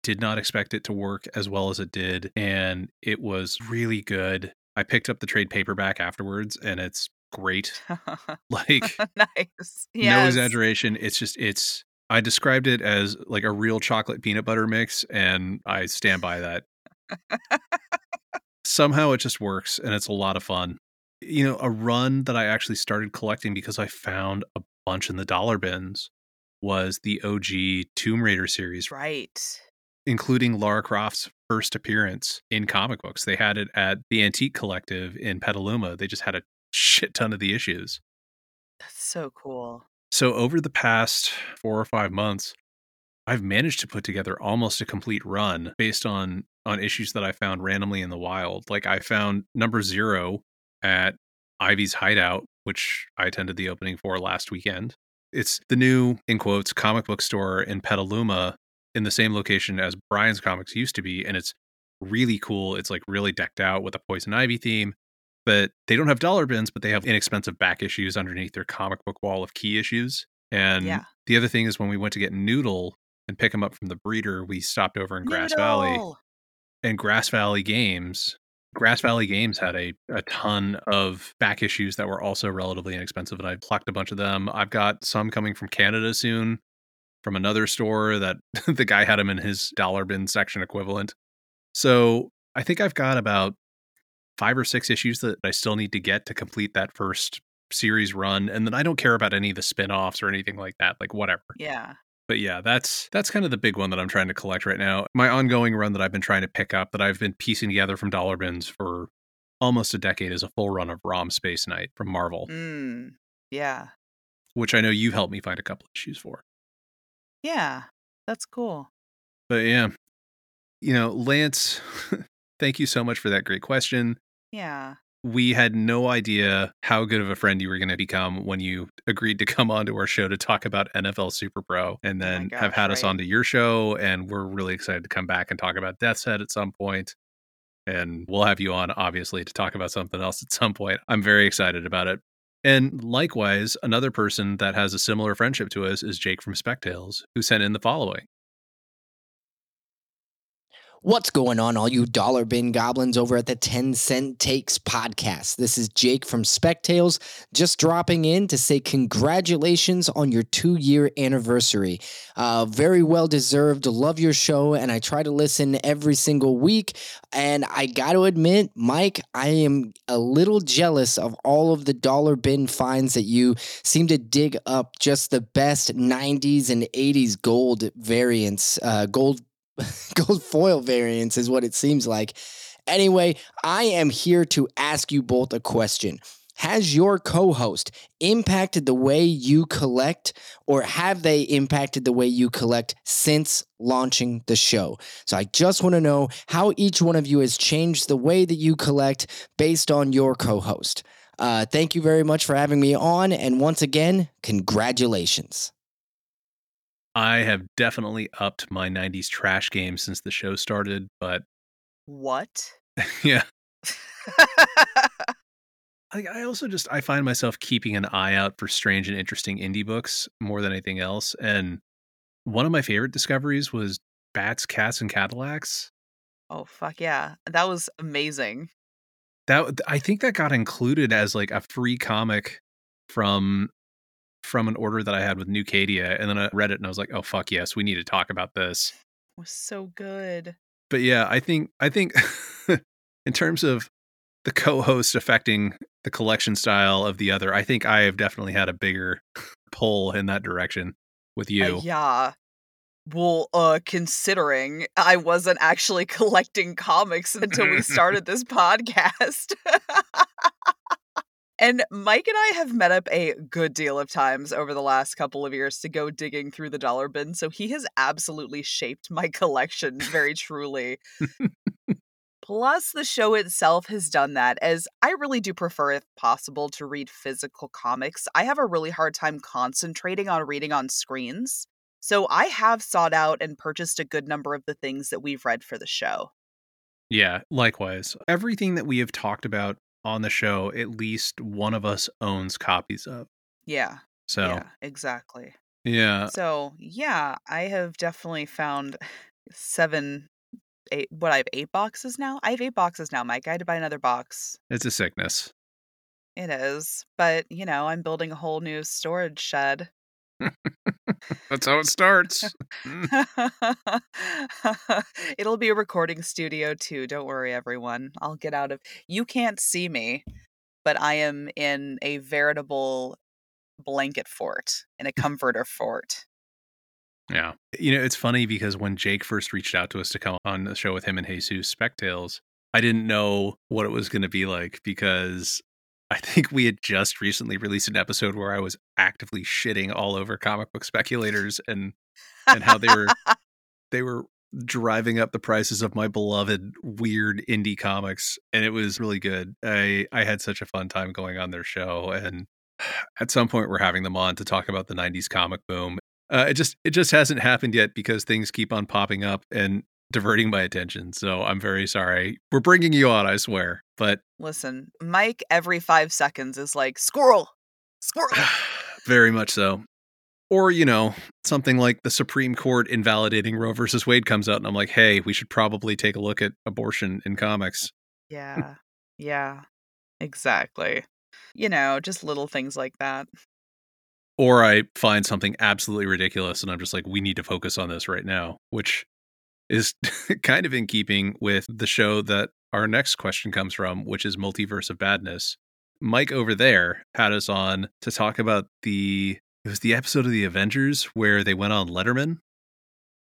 S1: did not expect it to work as well as it did, and it was really good. I picked up the trade paperback afterwards, and it's great. Like,
S2: nice.
S1: no exaggeration. It's just, it's, I described it as like a real chocolate peanut butter mix, and I stand by that. Somehow it just works, and it's a lot of fun. You know, a run that I actually started collecting because I found a bunch in the dollar bins was the OG Tomb Raider series,
S2: Right.
S1: including Lara Croft's first appearance in comic books. They had it at the Antique Collective in Petaluma. They just had a shit ton of the issues.
S2: That's so cool.
S1: So over the past four or five months, I've managed to put together almost a complete run based on on issues that I found randomly in the wild. Like I found number zero at Ivy's Hideout, which I attended the opening for last weekend. It's the new, in quotes, comic book store in Petaluma in the same location as Brian's Comics used to be. And it's really cool. It's like really decked out with a Poison Ivy theme. But they don't have dollar bins, but they have inexpensive back issues underneath their comic book wall of key issues. And
S2: Yeah.
S1: the other thing is when we went to get Noodle and pick him up from the breeder, we stopped over in Grass Valley
S2: Noodle!
S1: and Grass Valley Games. Grass Valley Games had a, a ton of back issues that were also relatively inexpensive, and I plucked a bunch of them. I've got some coming from Canada soon from another store that the guy had them in his dollar bin section equivalent. So I think I've got about five or six issues that I still need to get to complete that first series run. And then I don't care about any of the spin offs or anything like that, like whatever
S2: Yeah.
S1: but yeah that's that's kind of the big one that i'm trying to collect right now my ongoing run that i've been trying to pick up that i've been piecing together from dollar bins for almost a decade is a full run of rom space knight from marvel
S2: Mm. Yeah.
S1: which i know you helped me find a couple issues for
S2: Yeah. That's cool.
S1: but yeah you know lance thank you so much for that great question
S2: Yeah.
S1: we had no idea how good of a friend you were going to become when you agreed to come onto our show to talk about NFL Super Pro and
S2: Oh
S1: then have
S2: gosh,
S1: had us
S2: right.
S1: onto your show. And we're really excited to come back and talk about Death's Head at some point. And we'll have you on, obviously, to talk about something else at some point. I'm very excited about it. And likewise, another person that has a similar friendship to us is Jake from Spectales, who sent in the following.
S9: What's going on, all you dollar bin goblins over at the 10 Cent Takes podcast? This is Jake from Spectales, just dropping in to say congratulations on your two year anniversary. Uh, very well deserved. Love your show, and I try to listen every single week. And I got to admit, Mike, I am a little jealous of all of the dollar bin finds that you seem to dig up just the best 90s and 80s gold variants, uh, gold gold foil variants is what it seems like. Anyway, I am here to ask you both a question. Has your co host impacted the way you collect, or have they impacted the way you collect since launching the show? So I just want to know how each one of you has changed the way that you collect based on your co host. Uh, thank you very much for having me on. And once again, congratulations.
S1: I have definitely upped my 90s trash game since the show started, but
S2: What?
S1: yeah, I, I also just I find myself keeping an eye out for strange and interesting indie books more than anything else. And one of my favorite discoveries was Bats, Cats, and Cadillacs.
S2: oh fuck yeah. That was amazing.
S1: That I think that got included as like a free comic from from an order that I had with Newkadia, and then I read it and I was like, oh fuck yes, we need to talk about this.
S2: It was so good.
S1: But yeah, I think I think in terms of the co-host affecting the collection style of the other, I think I have definitely had a bigger pull in that direction with
S2: Uh,
S1: you.
S2: yeah. Well, uh, considering I wasn't actually collecting comics until we started this podcast. And Mike and I have met up a good deal of times over the last couple of years to go digging through the dollar bin, so he has absolutely shaped my collection very truly. Plus, the show itself has done that, as I really do prefer, if possible, to read physical comics. I have a really hard time concentrating on reading on screens. So I have sought out and purchased a good number of the things that we've read for the show.
S1: Yeah, likewise. Everything that we have talked about on the show, at least one of us owns copies of.
S2: Yeah.
S1: So
S2: Yeah, exactly.
S1: yeah,
S2: So, yeah, I have definitely found seven, eight, what I have eight boxes now? I have eight boxes now, Mike. I had to buy another box.
S1: it's a sickness.
S2: It is. But, you know, I'm building a whole new storage shed.
S1: That's how it starts. Mm.
S2: It'll be a recording studio too. Don't worry, everyone. I'll get out of. You can't see me, but I am in a veritable blanket fort, in a comforter fort.
S1: Yeah. You know, it's funny because when Jake first reached out to us to come on the show with him and Jesus Spectales, I didn't know what it was going to be like because I think we had just recently released an episode where I was actively shitting all over comic book speculators and and how they were they were driving up the prices of my beloved weird indie comics and it was really good. I I had such a fun time going on their show and at some point we're having them on to talk about the 90s comic boom. Uh, it just it just hasn't happened yet because things keep on popping up and diverting my attention. So I'm very sorry. We're bringing you on, I swear. But
S2: Listen, Mike every five seconds is like, squirrel, squirrel.
S1: very much so. Or, you know, something like the Supreme Court invalidating Roe versus Wade comes out, and I'm like, hey, we should probably take a look at abortion in comics.
S2: yeah. Yeah. Exactly. You know, just little things like that.
S1: Or I find something absolutely ridiculous, and I'm just like, we need to focus on this right now, which is kind of in keeping with the show that our next question comes from, which is Multiverse of Badness. Mike over there had us on to talk about the it was the episode of the Avengers where they went on Letterman.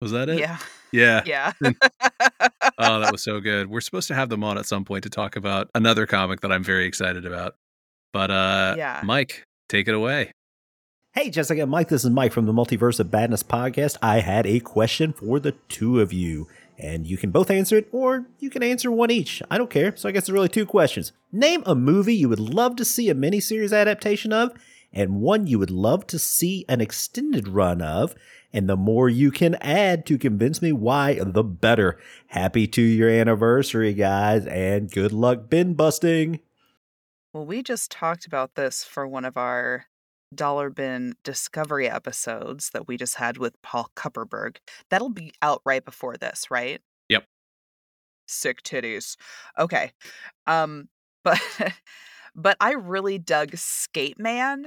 S1: Was that it?
S2: Yeah.
S1: Yeah.
S2: Yeah.
S1: oh, that was so good. We're supposed to have them on at some point to talk about another comic that I'm very excited about. But uh
S2: Yeah.
S1: Mike, take it away.
S10: Hey, Jessica and Mike, this is Mike from the Multiverse of Badness podcast. I had a question for the two of you, and you can both answer it, or you can answer one each. I don't care. So I guess there's really two questions. Name a movie you would love to see a miniseries adaptation of, and one you would love to see an extended run of. And the more you can add to convince me why, the better. Happy two year anniversary, guys, and good luck bin busting.
S2: Well, we just talked about this for one of our Dollar Bin Discovery episodes that we just had with Paul Kupperberg. That'll be out right before this, right?
S1: Yep.
S2: Sick titties. Okay. Um, but but I really dug Skate Man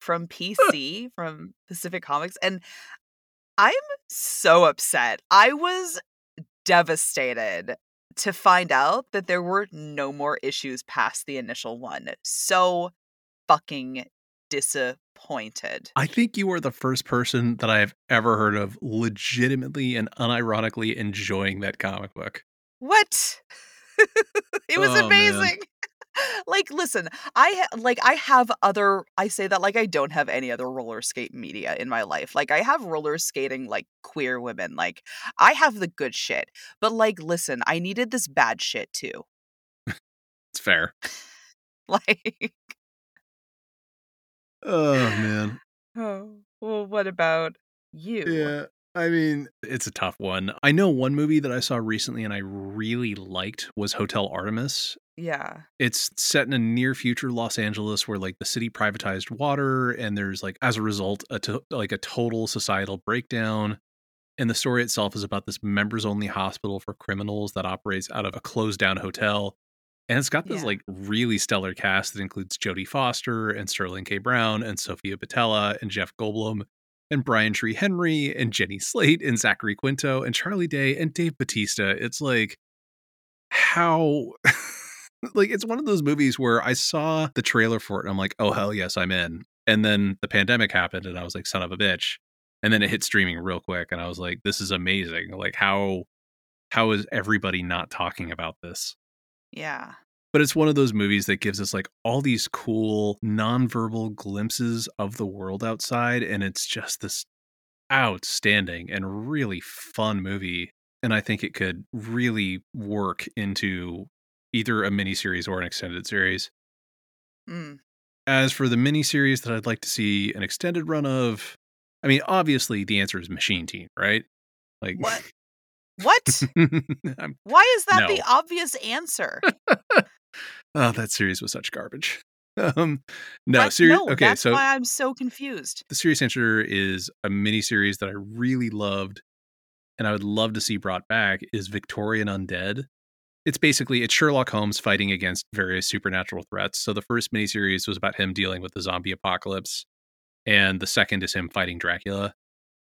S2: from PC from Pacific Comics, and I'm so upset. I was devastated to find out that there were no more issues past the initial one. So fucking disappointed.
S1: I think you are the first person that I have ever heard of legitimately and unironically enjoying that comic book.
S2: What? it was
S1: Oh, man.
S2: amazing. like listen, I like I have other I say that like I don't have any other roller skate media in my life. Like I have roller skating like queer women. Like I have the good shit. But like listen, I needed this bad shit too.
S1: It's fair.
S2: Like
S1: Oh man.
S2: oh, well what about you?
S1: Yeah. I mean, it's a tough one. I know one movie that I saw recently and I really liked was Hotel Artemis.
S2: Yeah.
S1: It's set in a near future Los Angeles where like the city privatized water and there's like as a result a to- like a total societal breakdown. And the story itself is about this members only hospital for criminals that operates out of a closed down hotel. And it's got this
S2: Yeah.
S1: like really stellar cast that includes Jodie Foster and Sterling K. Brown and Sofia Boutella and Jeff Goldblum and Brian Tyree Henry and Jenny Slate and Zachary Quinto and Charlie Day and Dave Batista. It's like how like it's one of those movies where I saw the trailer for it and I'm like, oh hell yes, I'm in. And then the pandemic happened and I was like, son of a bitch. And then it hit streaming real quick and I was like, this is amazing. Like how how is everybody not talking about this?
S2: Yeah.
S1: but it's one of those movies that gives us like all these cool nonverbal glimpses of the world outside and it's just this outstanding and really fun movie and i think it could really work into either a miniseries or an extended series
S2: Mm.
S1: as for the miniseries that i'd like to see an extended run of i mean obviously the answer is machine teen right like
S2: What? What? Why is that
S1: No.
S2: the obvious answer?
S1: oh that series was such garbage um no
S2: I-
S1: serious
S2: no,
S1: okay
S2: that's
S1: so
S2: why I'm so confused.
S1: the serious answer is a mini series that I really loved and I would love to see brought back is Victorian Undead. It's basically it's Sherlock Holmes fighting against various supernatural threats. So the first miniseries was about him dealing with the zombie apocalypse, and the second is him fighting Dracula.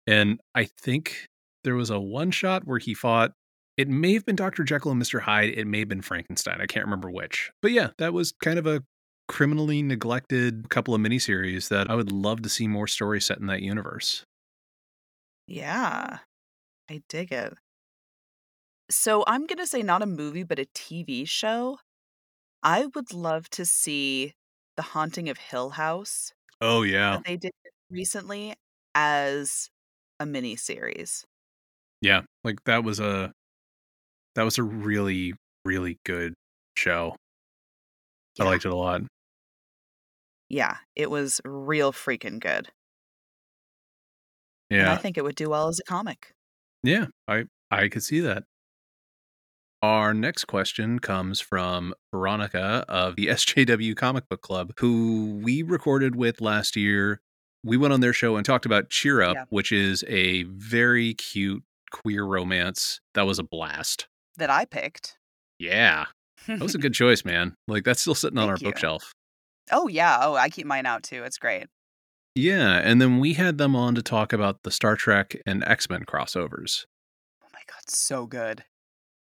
S1: And I think there was a one shot where he fought. It may have been Dr. Jekyll and Mr. Hyde. It may have been Frankenstein. I can't remember which. But yeah, that was kind of a criminally neglected couple of miniseries that I would love to see more stories set in that universe.
S2: Yeah. I dig it. So I'm going to say not a movie, but a TV show. I would love to see The Haunting of Hill House
S1: Oh yeah.
S2: they did recently as a mini series.
S1: Yeah. Like that was a that was a really, really good show. I liked it a lot.
S2: Yeah, it was real freaking good. And I think it would do well as a comic.
S1: Yeah. I I could see that. Our next question comes from Veronica of the SJW Comic Book Club, who we recorded with last year. We went on their show and talked about Cheer Up,
S2: Yeah.
S1: which is a very cute queer romance. That was a blast.
S2: That I picked.
S1: Yeah. That was a good choice, man. Like that's still sitting on our
S2: you.
S1: bookshelf.
S2: oh yeah, oh I keep mine out too. It's great.
S1: Yeah, and then we had them on to talk about the Star Trek and X-Men crossovers.
S2: Oh my god, so good.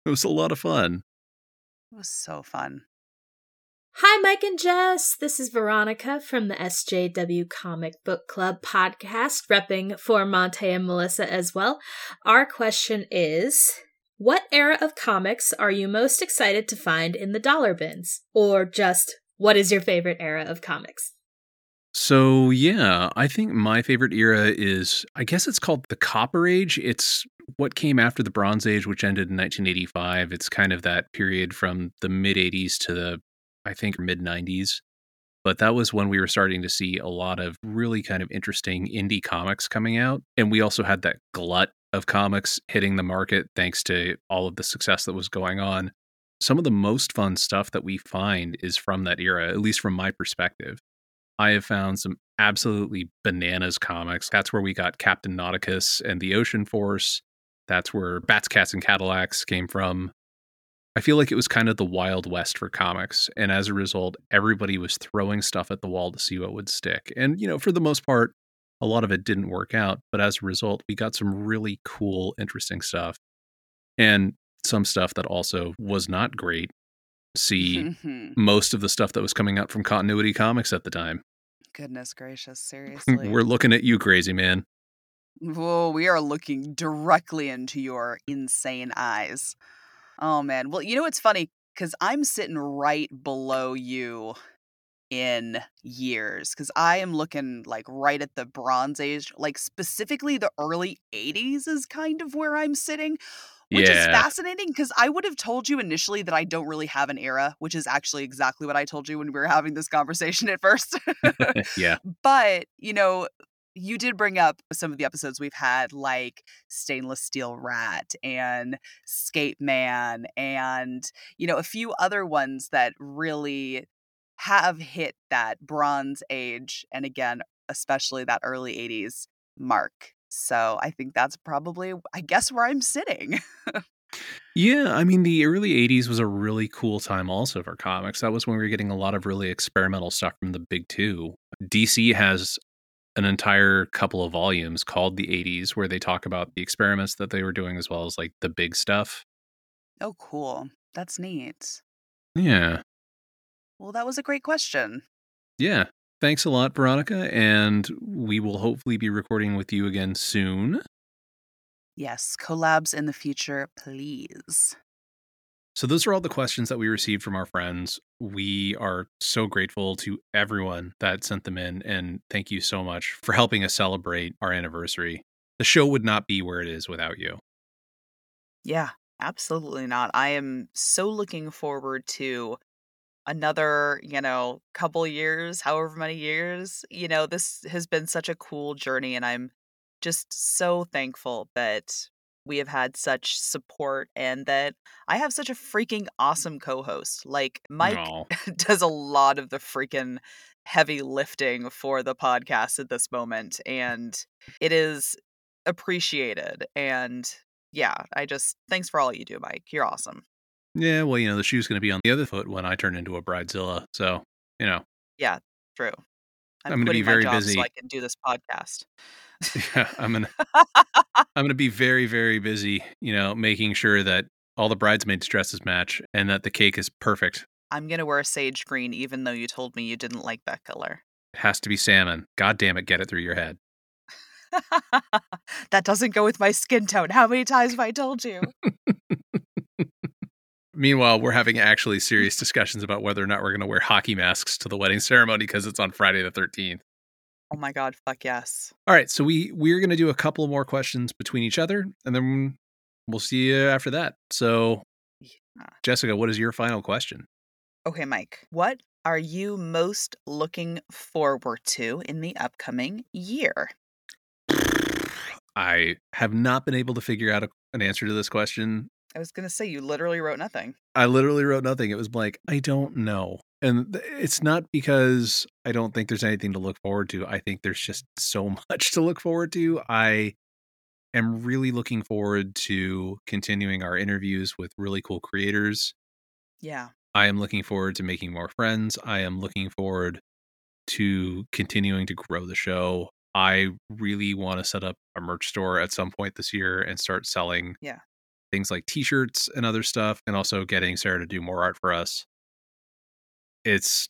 S1: It was a lot of fun.
S2: It was so fun.
S11: Hi, Mike and Jess. This is Veronica from the SJW Comic Book Club podcast, repping for Monte and Melissa as well. Our question is What era of comics are you most excited to find in the dollar bins? Or just, what is your favorite era of comics?
S1: So, yeah, I think my favorite era is I guess it's called the Copper Age. It's what came after the Bronze Age, which ended in 1985. It's kind of that period from the mid 80s to the I think mid 90s. But that was when we were starting to see a lot of really kind of interesting indie comics coming out. And we also had that glut of comics hitting the market thanks to all of the success that was going on. Some of the most fun stuff that we find is from that era, at least from my perspective. I have found some absolutely bananas comics. That's where we got Captain Nauticus and the Ocean Force. That's where Bats, Cats, and Cadillacs came from. I feel like it was kind of the Wild West for comics. And as a result, everybody was throwing stuff at the wall to see what would stick. And, you know, for the most part, a lot of it didn't work out. But as a result, we got some really cool, interesting stuff. And some stuff that also was not great. See mm-hmm. most of the stuff that was coming out from Continuity Comics at the time.
S2: Goodness gracious, seriously.
S1: We're looking at you, crazy man.
S2: Whoa, we are looking directly into your insane eyes. Oh man. Well, you know what's funny? Because I'm sitting right below you in years. Because I am looking like right at the Bronze Age, like specifically the early 80s is kind of where I'm sitting. Which is fascinating because I would have told you initially that I don't really have an era, which is actually exactly what I told you when we were having this conversation at first.
S1: yeah.
S2: But, you know, you did bring up some of the episodes we've had, like Stainless Steel Rat and Skate Man, and, you know, a few other ones that really have hit that Bronze Age. And again, especially that early 80s mark. So I think that's probably, I guess, where I'm sitting.
S1: Yeah, I mean, the early 80s was a really cool time also for comics. That was when we were getting a lot of really experimental stuff from the big two. DC has an entire couple of volumes called the 80s where they talk about the experiments that they were doing as well as like the big stuff.
S2: oh, cool. That's neat.
S1: Yeah.
S2: Well, that was a great question.
S1: Yeah. Thanks a lot, Veronica. And we will hopefully be recording with you again soon.
S2: Yes, collabs in the future, please.
S1: So, those are all the questions that we received from our friends. We are so grateful to everyone that sent them in. And thank you so much for helping us celebrate our anniversary. The show would not be where it is without you.
S2: Yeah, absolutely not. I am so looking forward to another, you know, couple years, however many years. You know, this has been such a cool journey, and I'm just so thankful that we have had such support and that I have such a freaking awesome co host. Like, Mike does a lot of the freaking heavy lifting for the podcast at this moment, and it is appreciated. And yeah, I just thanks for all you do, Mike. You're awesome.
S1: Yeah, well, you know, the shoe's going to be on the other foot when I turn into a bridezilla. So, you know,
S2: Yeah, true. I'm,
S1: I'm gonna be
S2: quitting
S1: very busy.
S2: so I can do this podcast.
S1: yeah, I'm gonna I'm gonna be very, very busy, you know, making sure that all the bridesmaids' dresses match and that the cake is perfect.
S2: I'm gonna wear sage green, even though you told me you didn't like that color.
S1: It has to be salmon. God damn it, get it through your head.
S2: that doesn't go with my skin tone. How many times have I told you?
S1: Meanwhile, we're having actually serious discussions about whether or not we're going to wear hockey masks to the wedding ceremony because it's on Friday the 13th.
S2: Oh my god, fuck yes.
S1: All right, so we we're going to do a couple more questions between each other and then we'll see you after that. So,
S2: Yeah.
S1: Jessica, what is your final question?
S2: Okay, Mike, what are you most looking forward to in the upcoming year?
S1: I have not been able to figure out a, an answer to this question.
S2: I was going to say you literally wrote nothing.
S1: I literally wrote nothing. It was blank. I don't know. And it's not because I don't think there's anything to look forward to. I think there's just so much to look forward to. I am really looking forward to continuing our interviews with really cool creators.
S2: Yeah.
S1: I am looking forward to making more friends. I am looking forward to continuing to grow the show. I really want to set up a merch store at some point this year and start selling
S2: Yeah.
S1: Things like t-shirts and other stuff and also getting Sarah to do more art for us. It's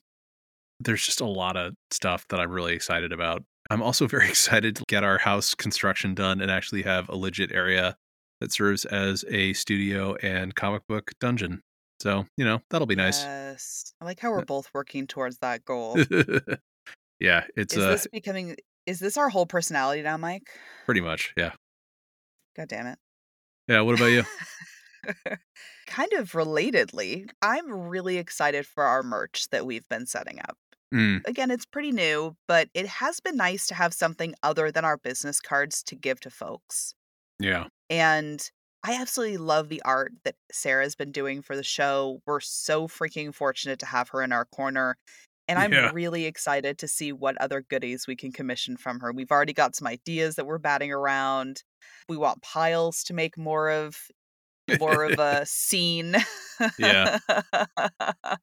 S1: there's just a lot of stuff that I'm really excited about. I'm also very excited to get our house construction done and actually have a legit area that serves as a studio and comic book dungeon. So, you know, that'll be nice.
S2: Yes. I like how we're both working towards that goal.
S1: yeah, it's
S2: is
S1: uh
S2: this becoming is this our whole personality now, Mike?
S1: pretty much. Yeah.
S2: God damn it.
S1: Yeah, what about you?
S2: kind of relatedly, I'm really excited for our merch that we've been setting up.
S1: Mm,
S2: Again, it's pretty new, but it has been nice to have something other than our business cards to give to folks.
S1: yeah.
S2: And I absolutely love the art that Sarah's been doing for the show. We're so freaking fortunate to have her in our corner. And I'm
S1: Yeah.
S2: really excited to see what other goodies we can commission from her. We've already got some ideas that we're batting around. We want piles to make more of more of a scene.
S1: Yeah.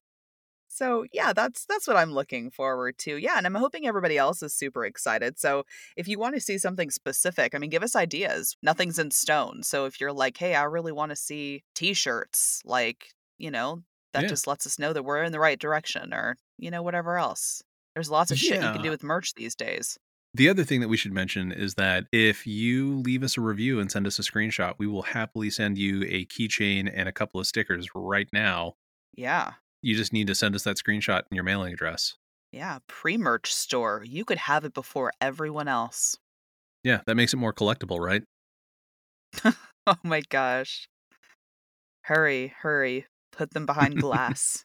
S2: so yeah, that's that's what I'm looking forward to. Yeah, and I'm hoping everybody else is super excited. So if you want to see something specific, I mean, give us ideas. Nothing's in stone. So if you're like, hey, I really want to see t-shirts, like, you know, that
S1: Yeah.
S2: just lets us know that we're in the right direction or, you know, whatever else. There's lots of shit you can do with merch these days.
S1: The other thing that we should mention is that if you leave us a review and send us a screenshot, we will happily send you a keychain and a couple of stickers right now.
S2: Yeah.
S1: You just need to send us that screenshot and your mailing address.
S2: Yeah, pre-merch store. You could have it before everyone else.
S1: Yeah, that makes it more collectible, right?
S2: Oh my gosh. Hurry, hurry. Put them behind glass.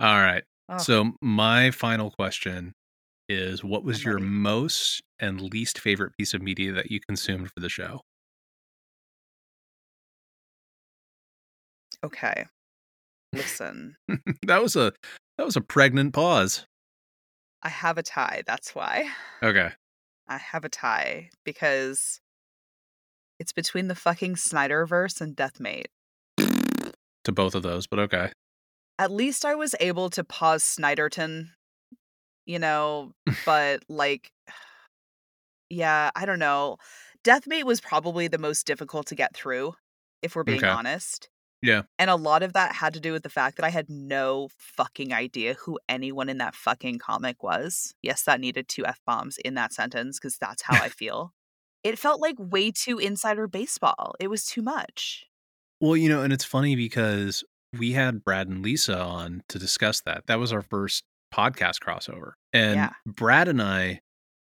S1: All right.
S2: Oh.
S1: So, my final question is what was your most and least favorite piece of media that you consumed for the show?
S2: okay. Listen,
S1: that was a that was a pregnant pause.
S2: I have a tie. That's why.
S1: Okay.
S2: I have a tie because it's between the fucking Snyderverse and Deathmate.
S1: To both of those, but okay.
S2: At least I was able to pause Snyderton, you know, but like, yeah, I don't know. Deathmate was probably the most difficult to get through, if we're being
S1: Okay.
S2: honest.
S1: Yeah.
S2: And a lot of that had to do with the fact that I had no fucking idea who anyone in that fucking comic was. Yes, that needed two F bombs in that sentence because that's how I feel. It felt like way too insider baseball. It was too much.
S1: Well, you know, and it's funny because we had Brad and Lisa on to discuss that. That was our first podcast crossover. And
S2: Yeah.
S1: Brad and I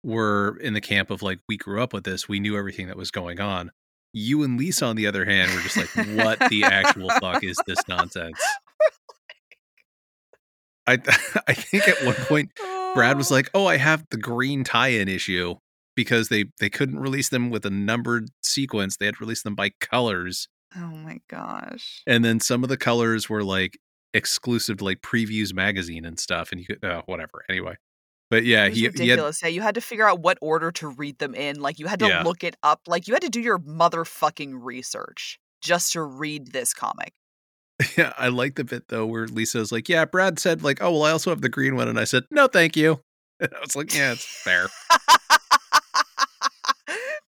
S1: were in the camp of like, we grew up with this, we knew everything that was going on. You and Lisa, on the other hand, were just like, what the actual fuck is this nonsense? I I think at one point Brad was oh. like, "Oh, I have the green tie-in issue because they they couldn't release them with a numbered sequence. They had to release them by colors,
S2: Oh my gosh.
S1: and then some of the colors were like exclusive to like Previews magazine and stuff. And you could uh, whatever. Anyway, but yeah,
S2: It was
S1: he, he had
S2: ridiculous. Yeah, you had to figure out what order to read them in. Like you had to
S1: Yeah.
S2: look it up. Like you had to do your motherfucking research just to read this comic.
S1: yeah. I like the bit though where Lisa's like, "Yeah, Brad said like, oh well, I also have the green one," and I said, "No, thank you." And I was like, "Yeah, it's fair."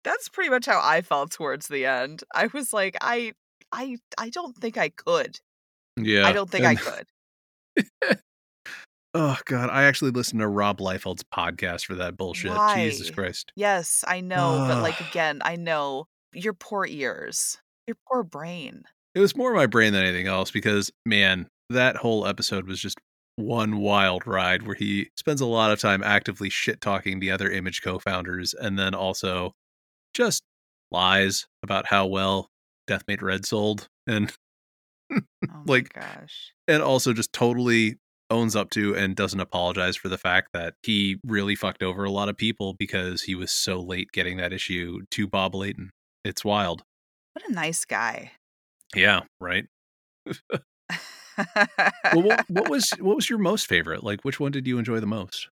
S2: That's pretty much how I felt towards the end. I was like, I I I don't think I could.
S1: Yeah,
S2: I don't think I could.
S1: Oh god, I actually listened to Rob Liefeld's podcast for that bullshit. Jesus Christ.
S2: Yes, I know, but like
S1: ah.
S2: again, I know your poor ears. Your poor brain.
S1: It was more my brain than anything else because, man, that whole episode was just one wild ride where he spends a lot of time actively shit talking the other image co-founders and then also just lies about how well Deathmate Red sold and
S2: Oh
S1: like
S2: gosh.
S1: and also just totally owns up to and doesn't apologize for the fact that he really fucked over a lot of people because he was so late getting that issue to Bob Layton. It's wild.
S2: What a nice guy.
S1: Yeah, right. Well, what, what was what was your most favorite? Like, which one did you enjoy the most?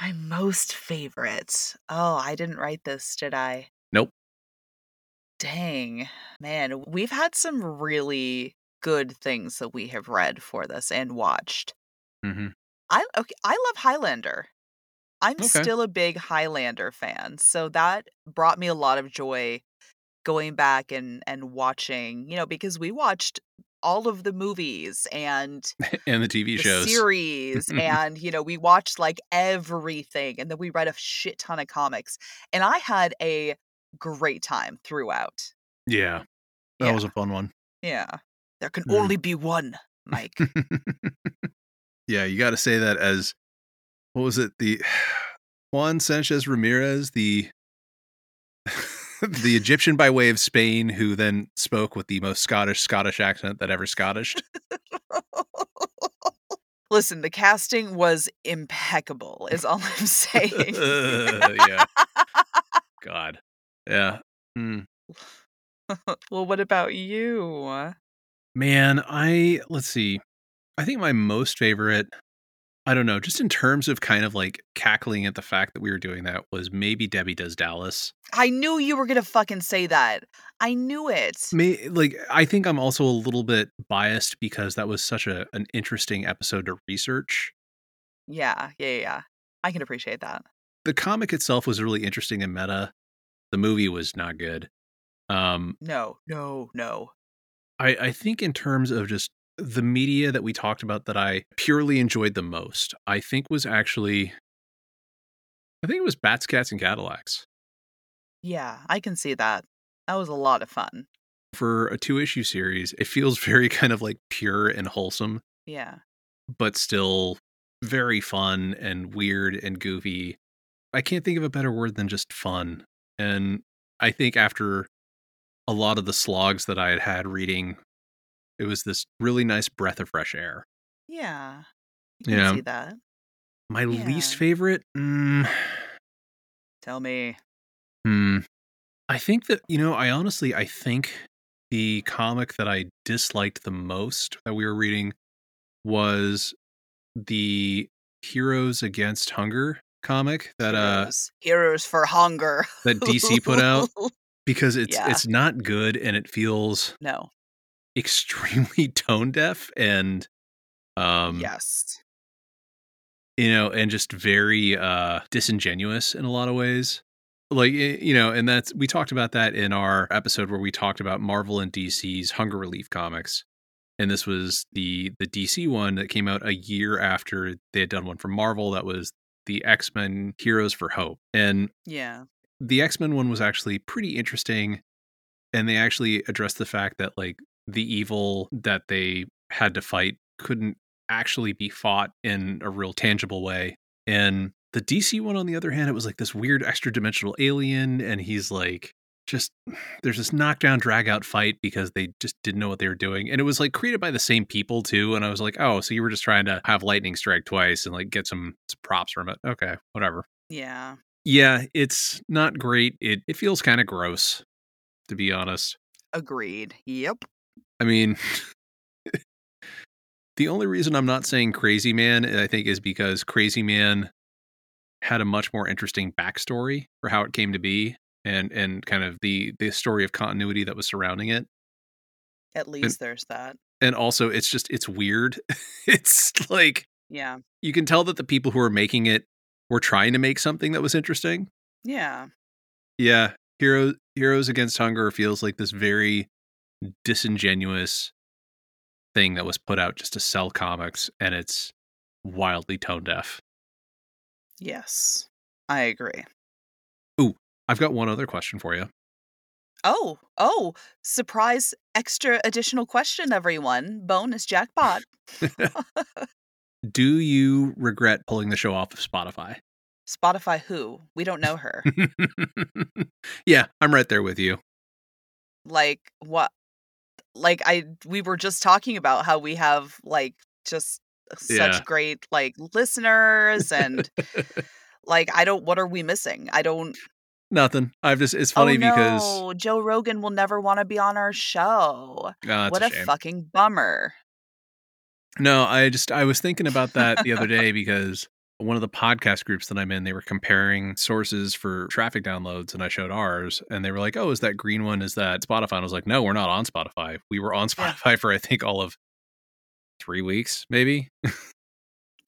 S2: My most favorite. Oh, I didn't write this, did I?
S1: Nope.
S2: Dang. Man, we've had some really good things that we have read for this and watched.
S1: Mm-hmm.
S2: I okay, I love Highlander. I'm
S1: Okay.
S2: still a big Highlander fan, so that brought me a lot of joy going back and and watching, you know, because we watched all of the movies and
S1: and the TV
S2: the
S1: shows.
S2: series and you know we watched like everything and then we read a shit ton of comics and i had a great time throughout
S1: Yeah, that
S2: Yeah.
S1: was a fun one.
S2: yeah there can
S1: Mm.
S2: only be one mike
S1: yeah, you got to say that as what was it? The Juan Sanchez Ramirez, the the Egyptian by way of Spain, who then spoke with the most Scottish Scottish accent that ever Scottished.
S2: listen the casting was impeccable is all i'm saying
S1: yeah. God. Yeah. Mm.
S2: well what about you
S1: Man, I let's see. I think my most favorite, I don't know, just in terms of kind of like cackling at the fact that we were doing that was maybe Debbie Does Dallas.
S2: i knew you were gonna fucking say that i knew it
S1: May like I think I'm also a little bit biased because that was such a an interesting episode to research.
S2: yeah yeah yeah, yeah i can appreciate that
S1: The comic itself was really interesting and meta. The movie was not good. Um
S2: no no no
S1: I, I think in terms of just the media that we talked about that I purely enjoyed the most, I think was actually I think it was Bats, Cats, and Cadillacs.
S2: yeah i can see that that was a lot of fun
S1: For a two issue series, it feels very kind of like pure and wholesome,
S2: yeah
S1: but still very fun and weird and goofy. I can't think of a better word than just fun. And I think after a lot of the slogs that I had had reading, it was this really nice breath of fresh air.
S2: Yeah. You can
S1: Yeah.
S2: see that.
S1: My least favorite, mm,
S2: Tell me.
S1: hmm, I think that you know, I honestly, I think the comic that I disliked the most that we were reading was the Heroes Against Hunger comic that uh
S2: Heroes. Heroes for hunger.
S1: that DC put out because it's
S2: Yeah.
S1: it's not good and it feels
S2: no.
S1: Extremely tone deaf and um
S2: yes.
S1: you know and just very uh disingenuous in a lot of ways like you know and that's we talked about that in our episode where we talked about Marvel and DC's hunger relief comics and this was the the DC one that came out a year after they had done one for Marvel that was the X-Men Heroes for Hope and
S2: Yeah.
S1: the X-Men one was actually pretty interesting and they actually addressed the fact that like the evil that they had to fight couldn't actually be fought in a real tangible way. And the DC one on the other hand it was like this weird extra dimensional alien and he's like just there's this knockdown drag out fight because they just didn't know what they were doing and it was like created by the same people too and I was like oh so you were just trying to have lightning strike twice and like get some, some props from it okay whatever
S2: Yeah.
S1: yeah, it's not great. It it feels kind of gross, to be honest.
S2: Agreed. Yep.
S1: I mean, the only reason I'm not saying Crazy Man, I think, is because Crazy Man had a much more interesting backstory for how it came to be, and and kind of the the story of continuity that was surrounding it.
S2: At least there's that.
S1: And also, it's just it's weird. it's like
S2: Yeah.
S1: you can tell that the people who are making it were trying to make something that was interesting,
S2: Yeah.
S1: Yeah, Heroes Heroes Against Hunger feels like this very disingenuous thing that was put out just to sell comics and it's wildly tone deaf.
S2: Yes. I agree.
S1: Ooh, I've got one other question for you.
S2: Oh, oh, surprise extra additional question, everyone. Bonus jackpot.
S1: Do you regret pulling the show off of Spotify?
S2: Spotify who? We don't know her.
S1: yeah, I'm right there with you.
S2: like what like I we were just talking about how we have like just such
S1: Yeah.
S2: great like listeners and like I don't what are we missing? I don't
S1: Nothing. I've just it's oh, funny
S2: oh, no,
S1: because
S2: Joe Rogan will never want to be on our show.
S1: Ah, it's
S2: what
S1: a
S2: a fucking bummer.
S1: No, I just I was thinking about that the other day because one of the podcast groups that I'm in, they were comparing sources for traffic downloads, and I showed ours, and they were like, "Oh, is that green one? Is that Spotify?" And I was like, "No, we're not on Spotify. We were on. Spotify for I think all of three weeks, maybe."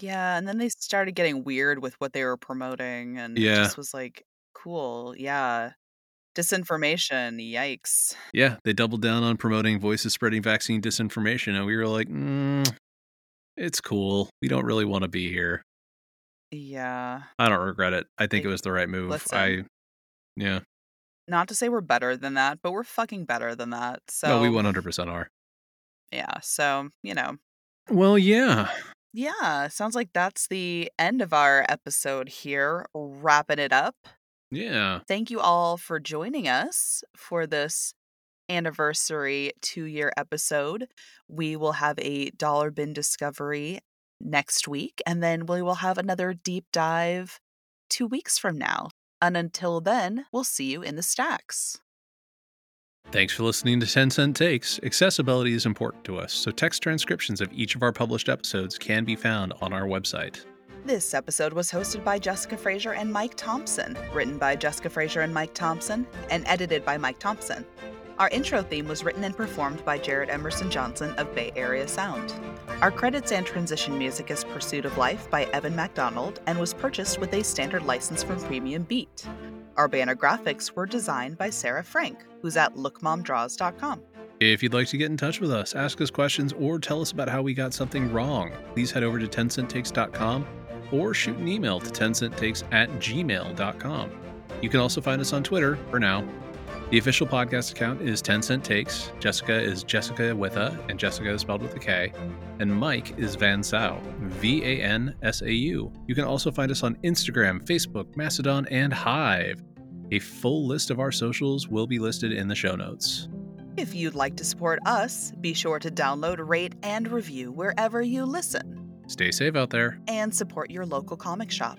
S2: Yeah, and then they started getting weird with what they were promoting and it
S1: Yeah.
S2: just was like, cool, yeah. Disinformation, yikes.
S1: yeah, they doubled down on promoting voices spreading vaccine disinformation, and we were like, mm, "It's cool. We don't really want to be here."
S2: Yeah.
S1: I don't regret it. I think it was the right move.
S2: listen.
S1: I, yeah,
S2: Not to say we're better than that, but we're fucking better than that. So
S1: no, we 100% are.
S2: yeah, so, you know.
S1: Well, yeah.
S2: Yeah, sounds like that's the end of our episode here. Wrapping it up.
S1: Yeah.
S2: Thank you all for joining us for this anniversary two year episode. We will have a dollar bin discovery next week, and then we will have another deep dive two weeks from now. And until then, we'll see you in the stacks.
S1: Thanks for listening to 10 Cent Takes. Accessibility is important to us, so text transcriptions of each of our published episodes can be found on our website.
S2: This episode was hosted by Jessica Fraser and Mike Thompson, written by Jessica Fraser and Mike Thompson, and edited by Mike Thompson. Our intro theme was written and performed by Jared Emerson Johnson of Bay Area Sound. Our credits and transition music is Pursuit of Life by Evan MacDonald and was purchased with a standard license from Premium Beat. Our banner graphics were designed by Sarah Frank, who's at lookmomdraws.com.
S1: If you'd like to get in touch with us, ask us questions, or tell us about how we got something wrong, please head over to 10centtakes.com or shoot an email to 10centtakes at gmail.com. You can also find us on Twitter for now. The official podcast account is 10 Cent Takes. Jessica is Jessica with a, and Jessica is spelled with a K. And Mike is Van Sau, V A N S A U. You can also find us on Instagram, Facebook, Mastodon, and Hive. A full list of our socials will be listed in the show notes.
S2: If you'd like to support us, be sure to download, rate, and review wherever you listen,
S1: Stay safe out there.
S2: and support your local comic shop.